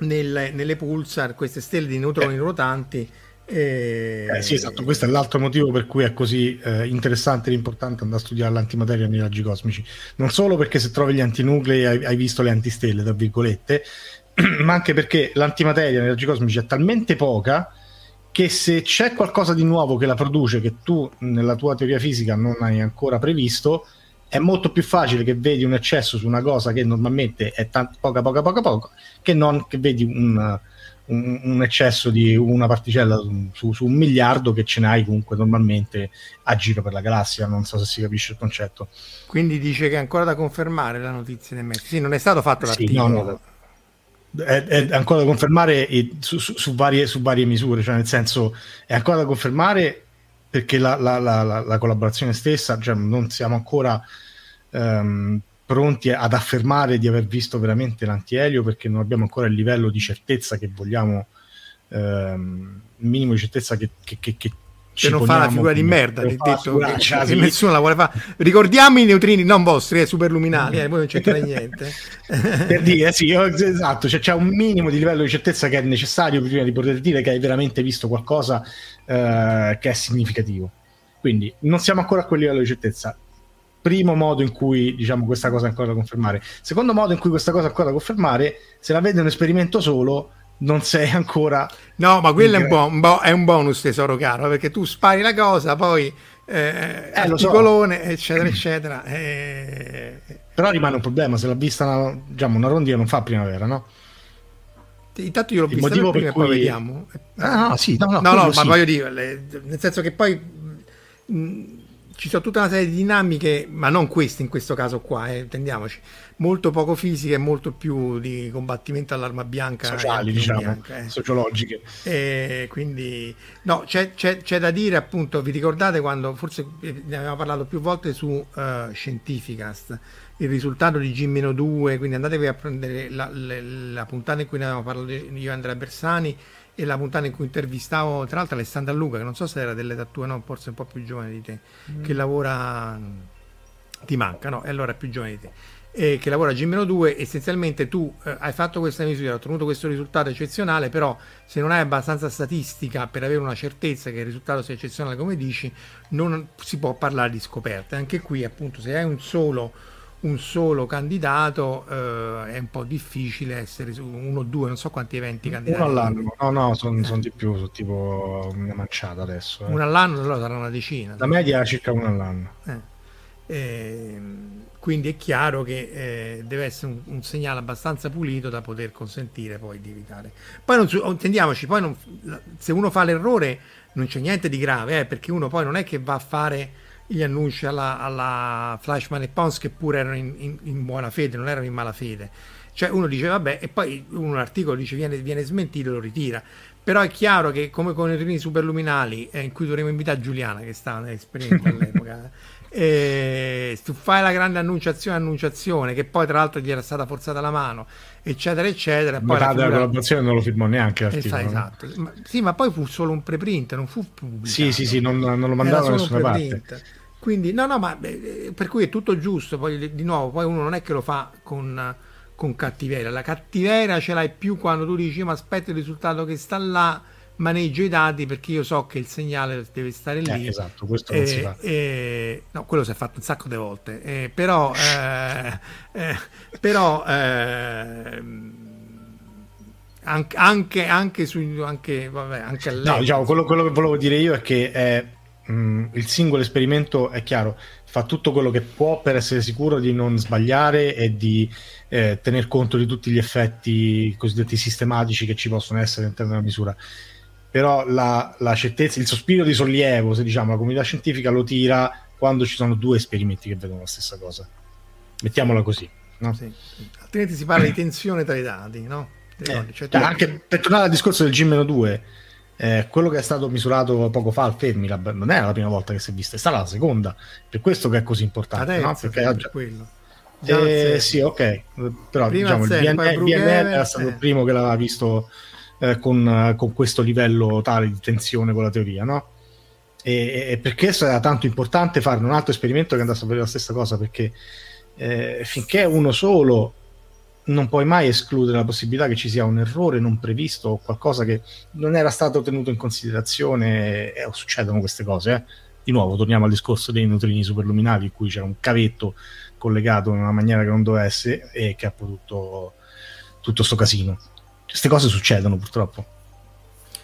nelle, nelle, pulsar, queste stelle di neutroni eh. rotanti. Eh, eh, sì, esatto, questo è l'altro motivo per cui è così eh, interessante e importante andare a studiare l'antimateria nei raggi cosmici. Non solo perché se trovi gli antinuclei hai, hai visto le antistelle, tra virgolette, *clears throat* ma anche perché l'antimateria nei raggi cosmici è talmente poca che se c'è qualcosa di nuovo che la produce che tu nella tua teoria fisica non hai ancora previsto, è molto più facile che vedi un eccesso su una cosa che normalmente è tanto, poca, poca, poca, poca, che non che vedi un, un, un eccesso di una particella su, su, un miliardo che ce n'hai comunque normalmente a giro per la galassia. Non so se si capisce il concetto. Quindi dice che è ancora da confermare la notizia del Messi. Sì, non è stato fatto l'articolo. Sì, no, no è, è, ancora da confermare su, su, su, varie, su, varie, misure, cioè nel senso è ancora da confermare perché la, la, la, la collaborazione stessa, cioè non siamo ancora um, pronti ad affermare di aver visto veramente l'antielio perché non abbiamo ancora il livello di certezza che vogliamo, il minimo di certezza che, che, che, che non fa la figura di merda detto che, che, che nessuno la vuole fare ricordiamo i neutrini non vostri eh, superluminali eh, voi non c'entra *laughs* niente. Per dire sì io, esatto cioè, c'è un minimo di livello di certezza che è necessario prima di poter dire che hai veramente visto qualcosa eh, che è significativo. Quindi non siamo ancora a quel livello di certezza. Primo modo in cui diciamo questa cosa è ancora da confermare. Secondo modo in cui questa cosa è ancora da confermare se la vede un esperimento solo non sei ancora. No, ma quello è un, bo- un bo- è un, bonus, tesoro caro, perché tu spari la cosa, poi eh, eh, articolone, so. eccetera, eccetera. Eh... Però rimane un problema, se l'ha vista una, diciamo, una rondina non fa primavera, no? Intanto io l'ho Il vista prima per cui... e poi vediamo. Ah, no, sì, no, no, no, no sì. ma voglio dire, nel senso che poi mh, ci sono tutta una serie di dinamiche, ma non queste in questo caso qua, eh, intendiamoci, molto poco fisiche e molto più di combattimento all'arma bianca. Sociali, diciamo, bianca, eh. sociologiche. E quindi, no, c'è, c'è, c'è, da dire appunto, vi ricordate quando, forse ne avevamo parlato più volte su uh, Scientificast, il risultato di G-2, quindi andatevi a prendere la, la, la puntata in cui ne avevamo parlato io e Andrea Bersani, e la puntata in cui intervistavo tra l'altro Alessandra Luca che non so se era delle tua no forse un po' più giovane di te mm. che lavora ti manca no e allora è più giovane di te e che lavora a G-2 essenzialmente tu eh, hai fatto questa misura hai ottenuto questo risultato eccezionale però se non hai abbastanza statistica per avere una certezza che il risultato sia eccezionale come dici non si può parlare di scoperte anche qui appunto se hai un solo un solo candidato eh, è un po' difficile essere su uno o due, non so quanti eventi candidati. Uno all'anno, no, no, sono son di più, sono tipo una manciata adesso. Eh. Uno all'anno, allora sarà una decina. La media è circa uno all'anno. Eh. Ehm, quindi è chiaro che eh, deve essere un, un, segnale abbastanza pulito da poter consentire poi di evitare. Poi non, intendiamoci, poi non, se uno fa l'errore non c'è niente di grave, eh, perché uno poi non è che va a fare gli annunci alla, alla Flashman e Pons che pure erano in, in, in, buona fede, non erano in malafede. Cioè uno dice vabbè e poi un articolo dice viene, viene smentito e lo ritira. Però è chiaro che come con i trini superluminali eh, in cui dovremmo invitare Giuliana che stava nell'esperienza *laughs* all'epoca e tu fai la grande annunciazione annunciazione che poi tra l'altro gli era stata forzata la mano eccetera eccetera poi la figura... collaborazione non lo firmò neanche esatto, esatto. Ma, sì ma poi fu solo un preprint non fu pubblicato sì sì sì non, non lo mandava da nessuna parte quindi no no ma beh, per cui è tutto giusto poi di nuovo poi uno non è che lo fa con, con cattiveria la cattiveria ce l'hai più quando tu dici ma aspetta il risultato che sta là maneggio i dati perché io so che il segnale deve stare lì. Eh, esatto, questo non si fa. Eh, no, quello si è fatto un sacco di volte, eh, però, eh, eh, però anche, anche, anche su anche, vabbè, anche no, diciamo, quello, quello, che volevo dire io è che mh, mm, il singolo esperimento è chiaro, fa tutto quello che può per essere sicuro di non sbagliare e di eh, tener conto di tutti gli effetti cosiddetti sistematici che ci possono essere all'interno della misura. Però la, la certezza, il sospiro di sollievo, se diciamo la comunità scientifica lo tira quando ci sono due esperimenti che vedono la stessa cosa. Mettiamola così. No? Sì. Altrimenti si parla di tensione tra i dati, no? Eh, cioè, cioè, anche per tornare al discorso del G-2, eh, quello che è stato misurato poco fa al Fermilab non è la prima volta che si è visto, è stata la seconda. Per questo che è così importante. Terza, no? Perché per quello. Eh, sì, ok, però diciamo, il, BNL era stato il primo che l'aveva visto eh, con, con, questo livello tale di tensione con la teoria, no? E, e per questo era tanto importante fare un altro esperimento che andasse a vedere la stessa cosa, perché eh, finché uno solo non puoi mai escludere la possibilità che ci sia un errore non previsto o qualcosa che non era stato tenuto in considerazione e succedono queste cose. Eh. Di nuovo, torniamo al discorso dei neutrini superluminali, in cui c'era un cavetto collegato in una maniera che non doveva essere e che ha prodotto tutto questo casino. Queste cose succedono purtroppo.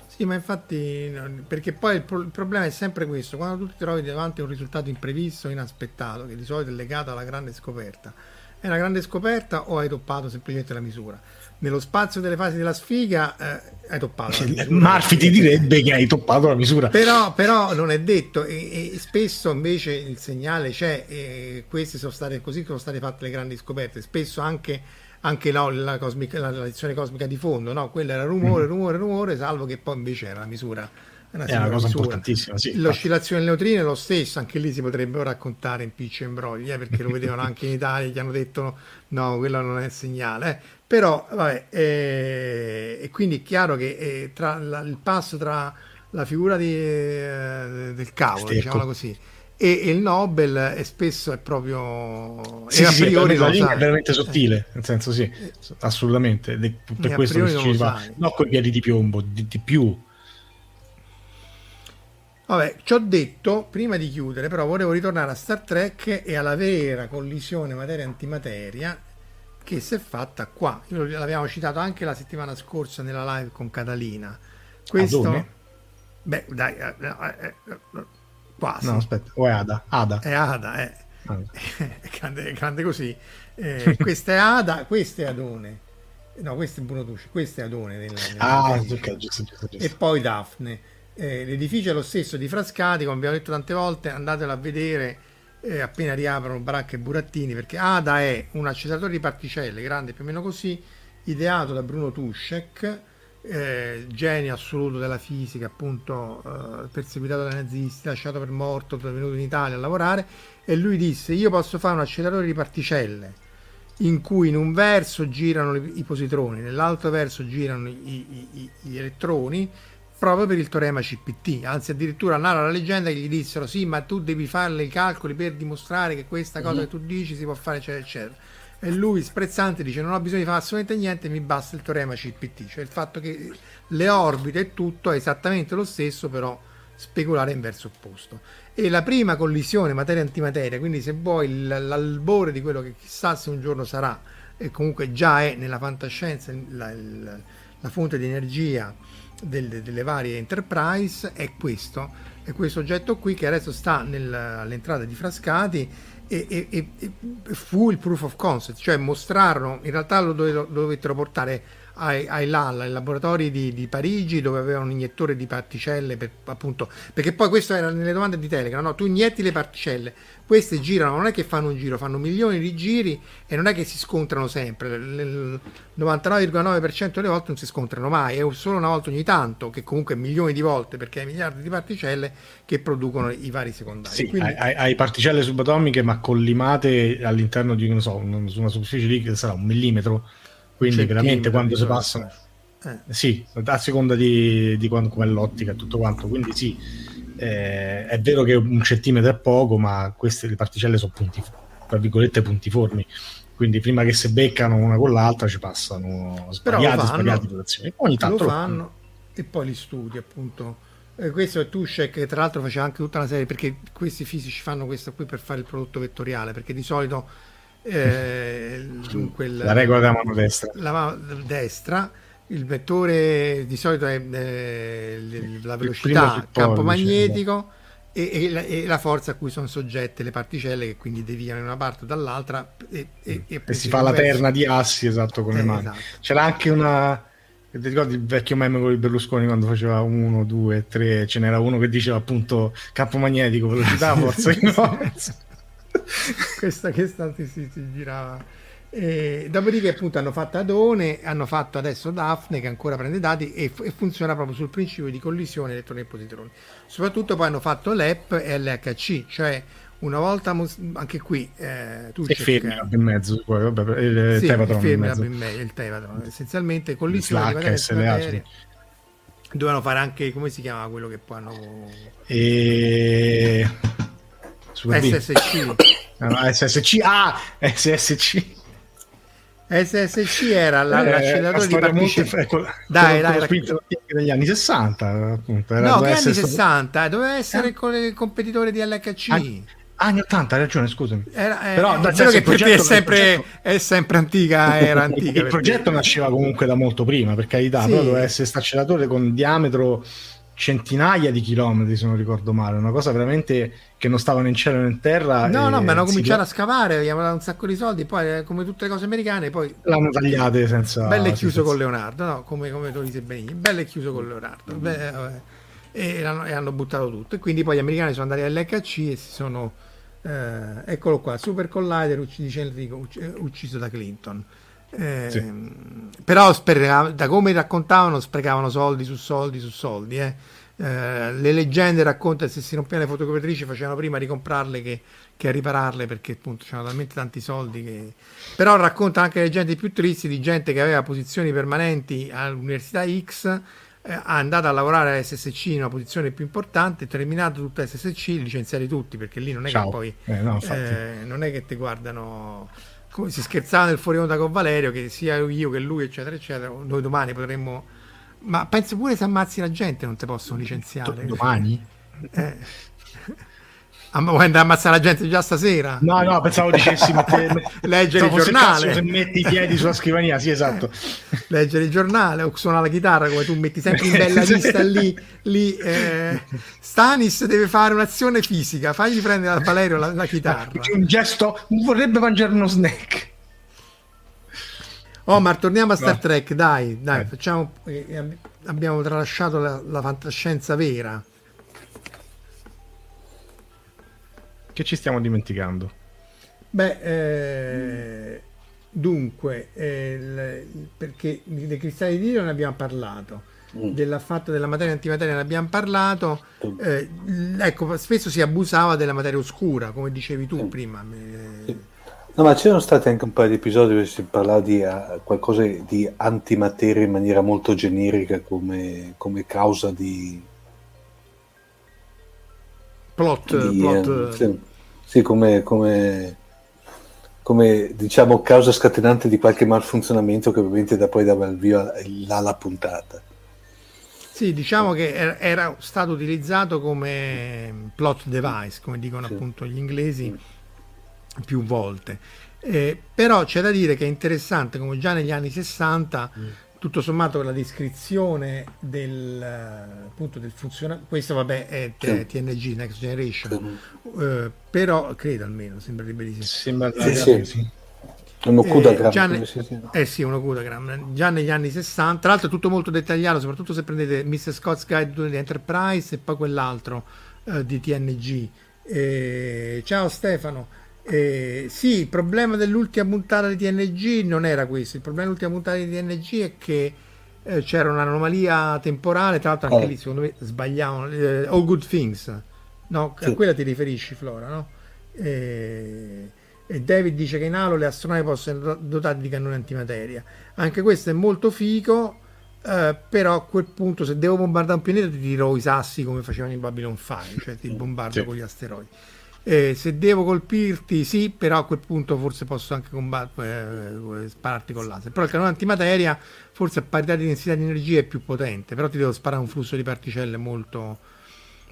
Sì, ma infatti, perché poi il, pro- il, problema è sempre questo: quando tu ti trovi davanti a un risultato imprevisto, inaspettato, che di solito è legato alla grande scoperta è una grande scoperta o hai toppato semplicemente la misura? Nello spazio delle fasi della sfiga eh, hai toppato la *laughs* misura. Marfi ti direbbe che hai toppato la misura. Però, però non è detto e, e, spesso invece il segnale c'è e queste sono state così sono state fatte le grandi scoperte. Spesso anche, anche no, la, cosmica, la, la lezione cosmica di fondo, no? quella era rumore, mm. rumore, rumore, salvo che poi invece era la misura una è una cosa misura. importantissima. Sì, L'oscillazione del neutrino è lo stesso, anche lì si potrebbero raccontare in picci e imbrogli, eh, perché lo vedevano anche in Italia, gli hanno detto no, quello non è segnale. Eh. Però, vabbè, eh, e quindi è chiaro che eh, tra la, il passo tra la figura di, eh, del cavolo, diciamola così, e, e, il Nobel è spesso è proprio sì, a priori sì, la è veramente sottile nel senso sì assolutamente per questo che ci va no con i piedi di piombo di, di più Vabbè, ci ho detto, prima di chiudere, però volevo ritornare a Star Trek e alla vera collisione materia-antimateria che si è fatta qua. L'abbiamo citato anche la settimana scorsa nella live con Catalina. Questo... Beh, dai, eh, eh, eh, quasi. No, aspetta, o è Ada? Ada. È Ada, eh. Ah. è, *laughs* grande, è grande così. Eh, questa è Ada, questo è Adone. No, questo è Bruno Tucci, questo è Adone. Nel, nel ah, giusto, giusto, giusto. E poi Daphne. Eh, l'edificio è lo stesso di Frascati, come abbiamo detto tante volte, andatelo a vedere eh, appena riaprono Baracca e Burattini, perché ADA è un acceleratore di particelle grande più o meno così, ideato da Bruno Tuschek, eh, genio assoluto della fisica, appunto eh, perseguitato dai nazisti, lasciato per morto, venuto in Italia a lavorare, e lui disse io posso fare un acceleratore di particelle in cui in un verso girano i positroni, nell'altro verso girano i, i, gli elettroni, proprio per il teorema CPT, anzi addirittura narra la leggenda che gli dissero sì ma tu devi fare i calcoli per dimostrare che questa cosa mm-hmm. che tu dici si può fare eccetera eccetera. E lui sprezzante dice non ho bisogno di fare assolutamente niente mi basta il teorema CPT cioè il fatto che le orbite e tutto è esattamente lo stesso però speculare in verso opposto. E la prima collisione materia-antimateria quindi se vuoi l'albore di quello che chissà se un giorno sarà e comunque già è nella fantascienza la, la, la fonte di energia delle, delle varie enterprise è questo, è questo oggetto qui che adesso sta nel, all'entrata di Frascati e, e, e, fu il proof of concept, cioè mostrarono, in realtà lo, dove, lo dovettero portare ai, ai LAL, ai laboratori di, di, Parigi dove avevano un iniettore di particelle per, appunto, perché poi questo era nelle domande di Telegram, no? tu inietti le particelle, queste girano, non è che fanno un giro, fanno milioni di giri e non è che si scontrano sempre, il 99,9% delle volte non si scontrano mai, è solo una volta ogni tanto, che comunque milioni di volte perché hai miliardi di particelle che producono i vari secondari. Sì, Quindi... hai, hai, particelle subatomiche ma collimate all'interno di so, una superficie lì che sarà un millimetro quindi veramente quando si passano eh. sì a seconda di, di quando, come l'ottica e tutto quanto quindi sì eh, è vero che un centimetro è poco ma queste le particelle sono punti tra virgolette puntiformi. Quindi prima che si beccano una con l'altra ci passano sbagliate, sbagliate rotazioni ogni tanto lo fanno. lo e poi li studi appunto. Eh, questo è Tushek che tra l'altro faceva anche tutta una serie perché questi fisici fanno questo qui per fare il prodotto vettoriale perché di solito eh, dunque il, la regola della mano destra. La mano destra, il vettore di solito è eh, la velocità, il campo magnetico e, e, la, e, la, forza a cui sono soggette le particelle che quindi deviano in una parte o dall'altra e, e si fa la terna di assi esatto con le eh, mani esatto. c'era anche una ti ricordi il vecchio meme con Berlusconi quando faceva uno, due, tre ce n'era uno che diceva appunto campo magnetico velocità forza *laughs* *laughs* questa che si, si, si girava. E dopodiché appunto hanno fatto Adone, hanno fatto adesso Daphne che ancora prende dati e, e funziona proprio sul principio di collisione elettroni e positroni. Soprattutto poi hanno fatto l'EP e l'HC, cioè una volta anche qui eh, tu e fermi in mezzo poi, vabbè, il, sì, Tevatron il, in mezzo, il Tevatron essenzialmente collisione materia dovevano fare anche come si chiama quello che poi hanno e... SSC *coughs* no, no, SSC ah SSC SSC era la, eh, l'acceleratore di particelle ecco, dai dai degli anni 60 appunto era no che anni 60 eh, doveva essere eh? il competitore di LHC ah, anni 80 hai ragione scusami. Era, eh, però da che per te è sempre, progetto, è sempre antica *laughs* era antica il progetto nasceva comunque da molto prima per carità sì. però doveva essere questo acceleratore con diametro centinaia di chilometri, se non ricordo male, una cosa veramente che non stavano in cielo né in terra. No, no, ma hanno cominciato a scavare, gli hanno dato un sacco di soldi, poi come tutte le cose americane, poi l'hanno tagliate senza... Bello e chiuso senza... con Leonardo, no? come, come tu dici benissimo, bello e chiuso con Leonardo. Mm. Beh, e, e, hanno buttato tutto. E quindi poi gli americani sono andati all'HC e si sono... Eh, eccolo qua, Super Collider, dice Enrico, ucciso da Clinton. Eh, sì. Però sprecavano, da come raccontavano, sprecavano soldi su soldi su soldi. Eh. Eh, le leggende raccontano se si rompevano le fotocopiatrici facevano prima ricomprarle che, che a ripararle perché appunto c'erano talmente tanti soldi che... però racconta anche leggende più tristi di gente che aveva posizioni permanenti all'università X eh, è andata a lavorare a SSC in una posizione più importante terminato tutta SSC licenziati tutti perché lì non è Ciao. che poi eh, no, eh, non è che ti guardano come si scherzava nel fuori onda con Valerio, che sia io che lui, eccetera, eccetera, noi domani potremmo... Ma penso pure se ammazzi la gente non ti possono licenziare. Domani? Eh. Vuoi andare a ammazzare la gente già stasera? No, no, pensavo dicessi mette, *laughs* leggere il giornale. Se metti i piedi sulla scrivania, sì, esatto. *laughs* leggere il giornale o suonare la chitarra come tu metti sempre in bella *laughs* lista lì. lì eh. Stanis deve fare un'azione fisica, fagli prendere a Valerio la, la chitarra. Un gesto, vorrebbe mangiare uno snack. Oh, ma torniamo a Star no. Trek, dai, dai, eh. facciamo, eh, abbiamo tralasciato la, la fantascienza vera. Che ci stiamo dimenticando? Beh, eh, dunque, eh, il, perché dei cristalli di Dio ne abbiamo parlato, mm. dell'affatto della materia e antimateria ne abbiamo parlato, eh, ecco, spesso si abusava della materia oscura, come dicevi tu mm. prima. Sì. No, ma c'erano stati anche un paio di episodi dove si parlava di uh, qualcosa di antimateria in maniera molto generica come, come causa di... Plot, di, plot. Uh, sì sì, come, come, come, diciamo causa scatenante di qualche malfunzionamento che ovviamente da poi dava il via alla puntata. Sì, diciamo che era stato utilizzato come plot device, come dicono sì. appunto gli inglesi, più volte. Eh, però c'è da dire che è interessante come già negli anni 60 mm tutto sommato la descrizione del, appunto, del funzionamento, questo vabbè è sì. TNG Next Generation, sì. uh, però credo almeno, sembrerebbe di sì. Sembra sì, sì. sì. Uno Kudagram. Eh, ne- sì, sì. eh sì, uno Kudagram. Già negli anni 60, tra l'altro è tutto molto dettagliato, soprattutto se prendete Mr. Scott's Guide di Enterprise e poi quell'altro uh, di TNG. Eh, ciao Stefano. Eh, sì, il problema dell'ultima puntata di TNG non era questo. Il problema dell'ultima puntata di TNG è che eh, c'era un'anomalia temporale. Tra l'altro, anche eh. lì secondo me sbagliavano. Eh, All Good Things, no? Sì. A quella ti riferisci, Flora, no? Eh, e David dice che in Halo le astronavi possono essere dotate di cannoni antimateria. Anche questo è molto figo. Uh, però a quel punto se devo bombardare un pianeta ti tiro i sassi come facevano in Babylon 5 cioè ti *laughs* bombardo sì. con gli asteroidi eh, se devo colpirti, sì, però a quel punto forse posso anche combattere, eh, spararti con laser. Però il cannone antimateria, forse a parità di densità di energia, è più potente. Però ti devo sparare un flusso di particelle molto.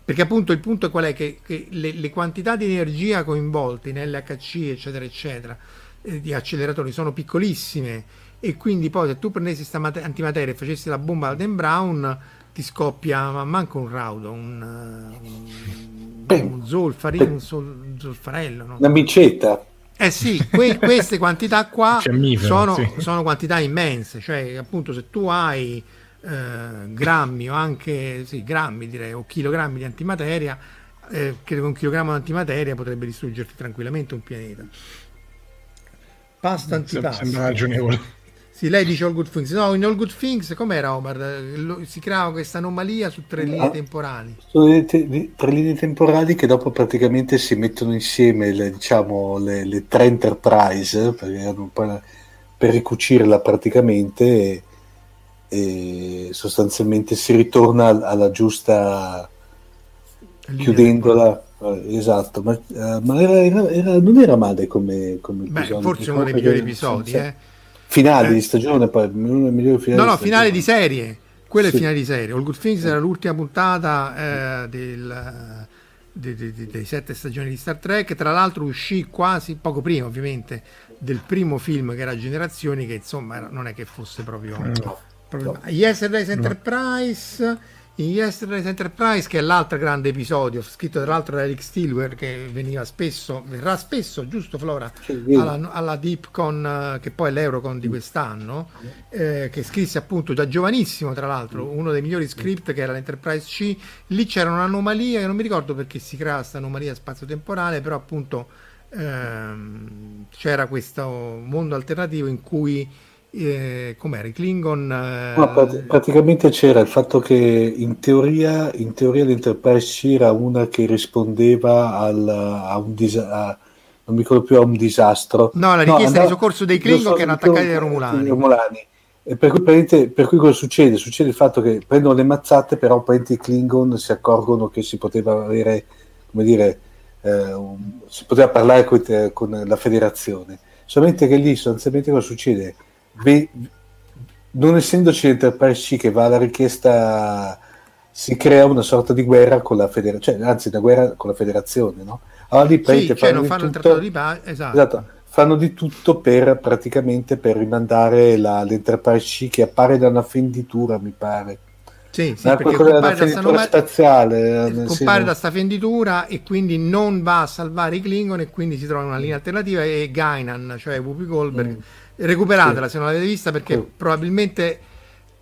Perché appunto il punto è qual è? Che, che le, le, quantità di energia coinvolte in LHC, eccetera, eccetera, eh, di acceleratori sono piccolissime. E quindi poi se tu prendessi questa antimateria e facessi la bomba al Dan Brown ti scoppia ma manco un raudo, un, un, un zolfari, un, sol, zolfarello. No? Una micetta. Eh sì, que- *laughs* queste quantità qua sono, sì. sono, quantità immense, cioè appunto se tu hai eh, grammi o anche sì, grammi direi o chilogrammi di antimateria, eh, credo che un chilogrammo di antimateria potrebbe distruggerti tranquillamente un pianeta. Pasta antipasta. Sembra ragionevole. Sì, lei dice All Good Things. No, in All Good Things, com'era Omar? Si creava questa anomalia su tre linee ah, temporali. Sono te- tre linee temporali che dopo praticamente si mettono insieme le, diciamo, le, le tre Enterprise per, per ricucirla praticamente e, e, sostanzialmente si ritorna alla giusta chiudendola. Esatto, ma, uh, ma era, era, era, non era male come, come Beh, forse uno dei migliori episodi, eh finale eh. di stagione, poi uno dei migliori finali. No, no, finale di serie. Quello sì. è finale di serie. All Good Things era l'ultima puntata eh, del, de, de, de, dei sette stagioni di Star Trek. Tra l'altro uscì quasi poco prima, ovviamente, del primo film che era Generazioni, che insomma era, non è che fosse proprio. No. proprio no. Yesterday's Enterprise in Yesterday's Enterprise, che è l'altro grande episodio, scritto tra l'altro da Eric Stilwell, che veniva spesso, verrà spesso, giusto Flora, alla, alla DeepCon, che poi è l'Eurocon di quest'anno, eh, che scrisse appunto da giovanissimo, tra l'altro, uno dei migliori script che era l'Enterprise C. Lì c'era un'anomalia, che non mi ricordo perché si crea questa anomalia spazio-temporale, però appunto ehm, c'era questo mondo alternativo in cui eh, com'era i Klingon eh... no, prat- praticamente c'era il fatto che in teoria, in teoria l'Enterprise era una che rispondeva al, a un disastro non mi ricordo più a un disastro no la richiesta no, andava, di soccorso dei Klingon che erano attaccati dai Romulani, Romulani. E per, cui, per cui cosa succede? Succede il fatto che prendono le mazzate, però i Klingon si accorgono che si poteva avere, come dire, eh, un, si poteva parlare con, con, la federazione. Solamente che lì sostanzialmente cosa succede? Beh, non essendoci l'Enterprise C che va alla richiesta, si crea una sorta di guerra con la federazione, cioè, anzi una guerra con la federazione, no? Allora lì sì, cioè fanno, fanno tutto, di pace, esatto. esatto. fanno di tutto per praticamente per rimandare la, l'Enterprise C che appare da una fenditura, mi pare. Sì, sì, perché compare, da sta, spaziale, eh, compare da sta fenditura e quindi non va a salvare i Klingon e quindi si trova una linea alternativa e Gainan, cioè Whoopi Goldberg, mm recuperatela sì. se non l'avete vista perché sì. probabilmente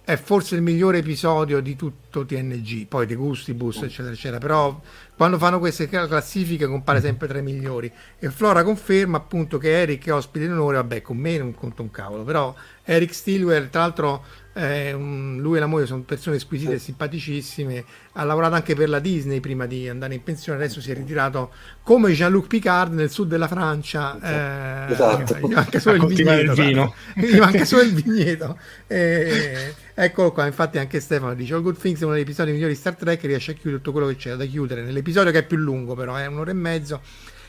è forse il migliore episodio di tutto TNG, poi di Gustibus, eccetera, eccetera. Però quando fanno queste classifiche compare sempre tra i migliori. E Flora conferma appunto che Eric è ospite d'onore, vabbè, con me non conta un cavolo, però Eric Stilwell, tra l'altro un, lui e la moglie sono persone squisite e simpaticissime. Ha lavorato anche per la Disney prima di andare in pensione. Adesso si è ritirato come Jean-Luc Picard nel sud della Francia. Eh, esatto. Gli manca solo il vigneto. Il vino. gli manca solo il vigneto. Eh, eccolo qua. Infatti, anche Stefano dice: All Good Things è uno degli episodi migliori di Star Trek. Riesce a chiudere tutto quello che c'è da chiudere nell'episodio che è più lungo, però è un'ora e mezzo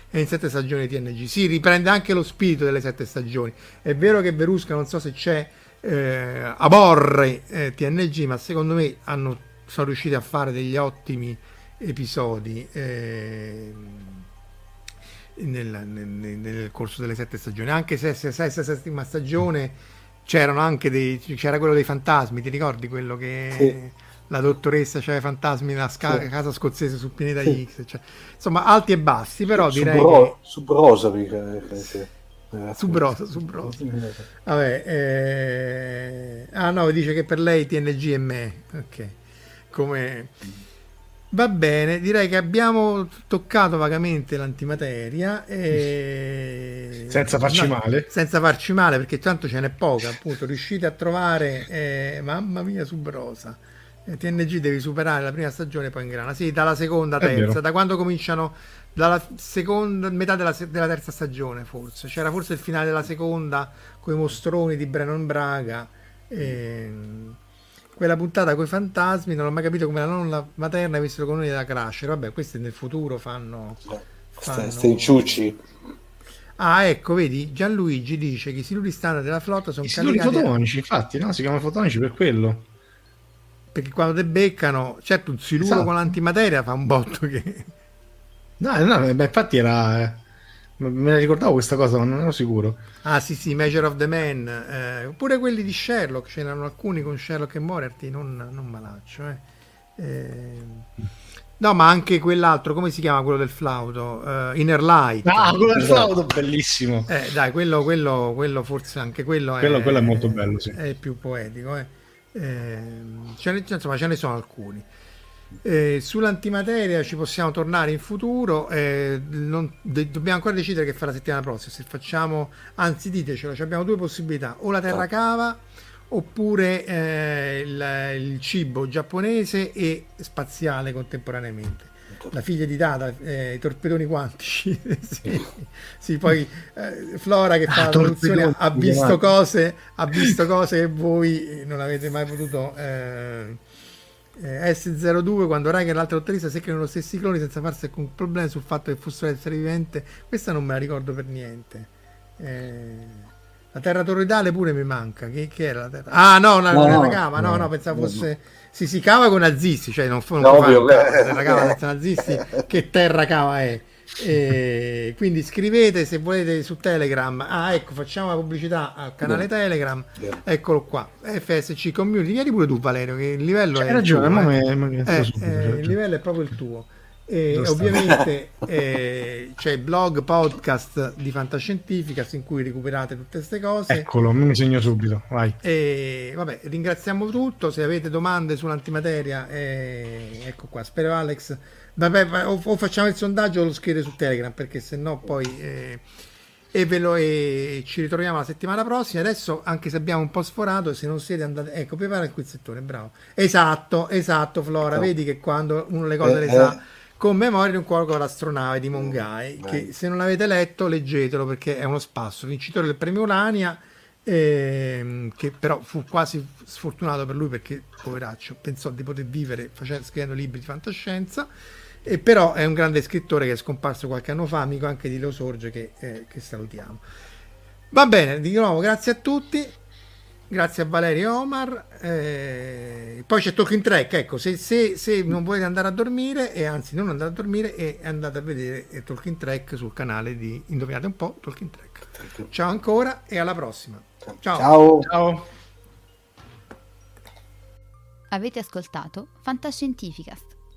e in sette stagioni di TNG. Si riprende anche lo spirito delle sette stagioni. È vero che Verusca, non so se c'è eh, aborre eh, TNG, ma secondo me hanno, sono riusciti a fare degli ottimi episodi eh, nel, nel, nel, corso delle sette stagioni. Anche se sesta settima stagione c'erano anche dei, c'era quello dei fantasmi, ti ricordi quello che... Sì la dottoressa c'aveva i fantasmi nella sca- sì. casa scozzese sul pianeta sì. X cioè, insomma alti e bassi però direi Subro- che subrosa mica, eh, sì. Subrosa, subrosa. Vabbè, eh... ah no, dice che per lei TNG è me. Ok. Come... Va bene, direi che abbiamo toccato vagamente l'antimateria e... *laughs* senza farci no, male. Senza farci male perché tanto ce n'è poca, appunto, riuscite a trovare eh... mamma mia subrosa. Eh, TNG devi superare la prima stagione poi in grana. Sì, dalla seconda, terza, da quando cominciano dalla seconda metà della, della, terza stagione forse c'era forse il finale della seconda con i mostroni di Brennan Braga e... quella puntata con i fantasmi non ho mai capito come la nonna materna ha visto i coloni da Crash vabbè questi nel futuro fanno, fanno... stai ciucci Ah, ecco, vedi, Gianluigi dice che i siluri standard della flotta sono I siluri fotonici, infatti, no? Si chiamano fotonici per quello. Perché quando te beccano, certo, un siluro esatto. con l'antimateria fa un botto che... No, no, beh, infatti era... Eh, me la ricordavo questa cosa, ma non ero sicuro. Ah sì sì, Measure of the Man, eh, oppure quelli di Sherlock, ce n'erano alcuni con Sherlock e Moriarty, non, non malaccio. Eh. Eh, no, ma anche quell'altro, come si chiama quello del flauto? Uh, Inner Light. Ah, quello del flauto, bellissimo. Eh, dai, quello, quello, quello forse anche quello, quello, è, quello è molto bello, sì. È più poetico. Eh. Eh, ce ne, insomma, ce ne sono alcuni. Eh, sull'antimateria ci possiamo tornare in futuro. Eh, non, de, dobbiamo ancora decidere che fa la settimana prossima. Se facciamo, anzi, ditecelo: abbiamo due possibilità: o la terra cava oppure eh, il, il, cibo giapponese e spaziale contemporaneamente. La figlia di Data, eh, i torpedoni quantici. *laughs* sì, sì, poi eh, Flora che fa ah, la traduzione ha visto, cose, ha visto cose che voi non avete mai potuto eh, eh, S02 quando Rai e l'altra dottoressa seccano lo stessi cloni senza farsi alcun problema sul fatto che fossero essere vivente questa non me la ricordo per niente. Eh, la terra torridale pure mi manca che, che era la terra? Ah no, la, no, terra cava no, no, no pensavo no, fosse si si cava con nazisti cioè non, non no, ovvio, la terra cava senza nazisti che terra cava è e quindi scrivete se volete su Telegram. Ah, ecco, facciamo la pubblicità al canale yeah. Telegram. Yeah. Eccolo qua. FSC Community. Vieni pure tu, Valerio, che il livello C'hai è. ragione, tuo, eh. eh, subito, eh, il livello è proprio il tuo. E ovviamente eh, c'è il blog podcast di Fantascientificas in cui recuperate tutte queste cose. Eccolo, mi segno subito. Vai. E vabbè, ringraziamo tutto. Se avete domande sull'antimateria, eh, ecco qua. Spero Alex Vabbè, o, o, facciamo il sondaggio o lo scrivete su Telegram perché se no poi eh, e ve lo e ci ritroviamo la settimana prossima. Adesso, anche se abbiamo un po' sforato, se non siete andati, ecco, prepara il quizzettone, bravo. Esatto, esatto, Flora. Vedi che quando uno le cose eh, le sa. Eh. Con memoria di un cuore con l'astronave di Mongai, che se non l'avete letto, leggetelo perché è uno spasso. Vincitore del premio Urania. Ehm, che però fu quasi sfortunato per lui perché poveraccio pensò di poter vivere facendo, scrivendo libri di fantascienza e però è un grande scrittore che è scomparso qualche anno fa, amico anche di Leo Sorge che, eh, che salutiamo. Va bene, di nuovo grazie a tutti, grazie a Valerio Omar. Eh, poi c'è Talking Track, ecco, se, se, se, non volete andare a dormire, e anzi non andate a dormire, e andate a vedere Talking Track sul canale di Indovinate un po' Talking Track. Ciao ancora e alla prossima. Ciao. Ciao. Ciao. Avete ascoltato Fantascientificast